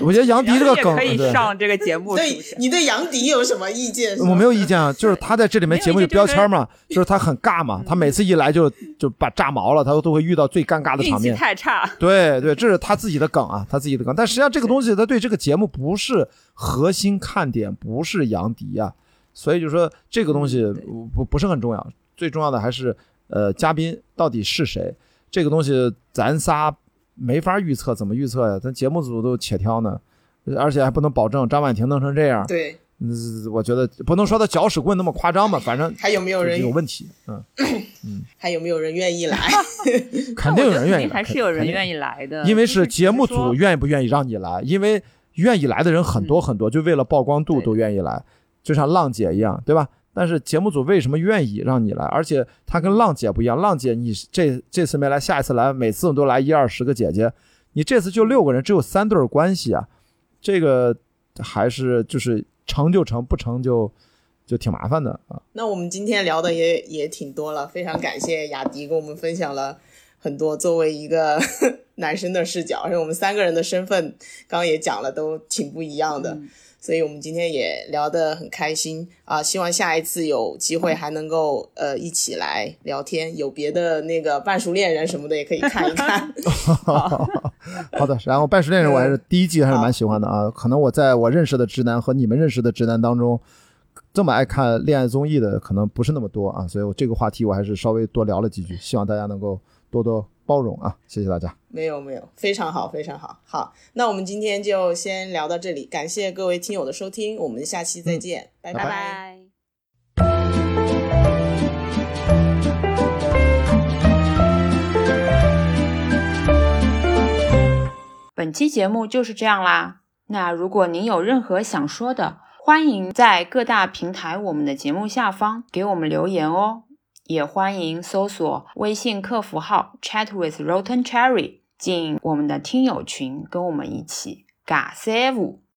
我觉得杨迪这个梗可以上这个节目。对，你对杨迪有什么意见？我没有意见啊，就是他在这里面节目有标签嘛，就是他很尬嘛，他每次一来就就把炸毛了，他都会遇到最尴尬的场面。太差。对对，这是他自己的梗啊，他自己的梗。但实际上这个东西，他对这个节目不是核心看点，不是杨迪呀，所以就说这个东西不不是很重要，最重要的还是呃嘉宾到底是谁。这个东西咱仨。没法预测，怎么预测呀？咱节目组都且挑呢，而且还不能保证张婉婷弄成这样。对，嗯我觉得不能说他搅屎棍那么夸张吧，反正 (laughs) 还有没有人有问题？嗯嗯，(laughs) 还有没有人愿意来？(laughs) 肯定有人愿意来，还是有人愿意来的。因为是节目组愿意不愿意让你来，因为愿意来的人很多很多，就为了曝光度都愿意来，就像浪姐一样，对吧？但是节目组为什么愿意让你来？而且她跟浪姐不一样，浪姐你这这次没来，下一次来，每次都来一二十个姐姐，你这次就六个人，只有三对关系啊，这个还是就是成就成，不成就就挺麻烦的啊。那我们今天聊的也也挺多了，非常感谢雅迪跟我们分享了很多作为一个 (laughs) 男生的视角，而且我们三个人的身份刚刚也讲了，都挺不一样的。所以我们今天也聊得很开心啊！希望下一次有机会还能够呃一起来聊天，有别的那个半熟恋人什么的也可以看一看。(laughs) (laughs) 好的，然后半熟恋人我还是第一季还是蛮喜欢的啊。可能我在我认识的直男和你们认识的直男当中，这么爱看恋爱综艺的可能不是那么多啊，所以我这个话题我还是稍微多聊了几句，希望大家能够多多。包容啊，谢谢大家。没有没有，非常好非常好。好，那我们今天就先聊到这里，感谢各位听友的收听，我们下期再见，拜拜。本期节目就是这样啦。那如果您有任何想说的，欢迎在各大平台我们的节目下方给我们留言哦。也欢迎搜索微信客服号 Chat with Rotten Cherry 进我们的听友群，跟我们一起尬三五。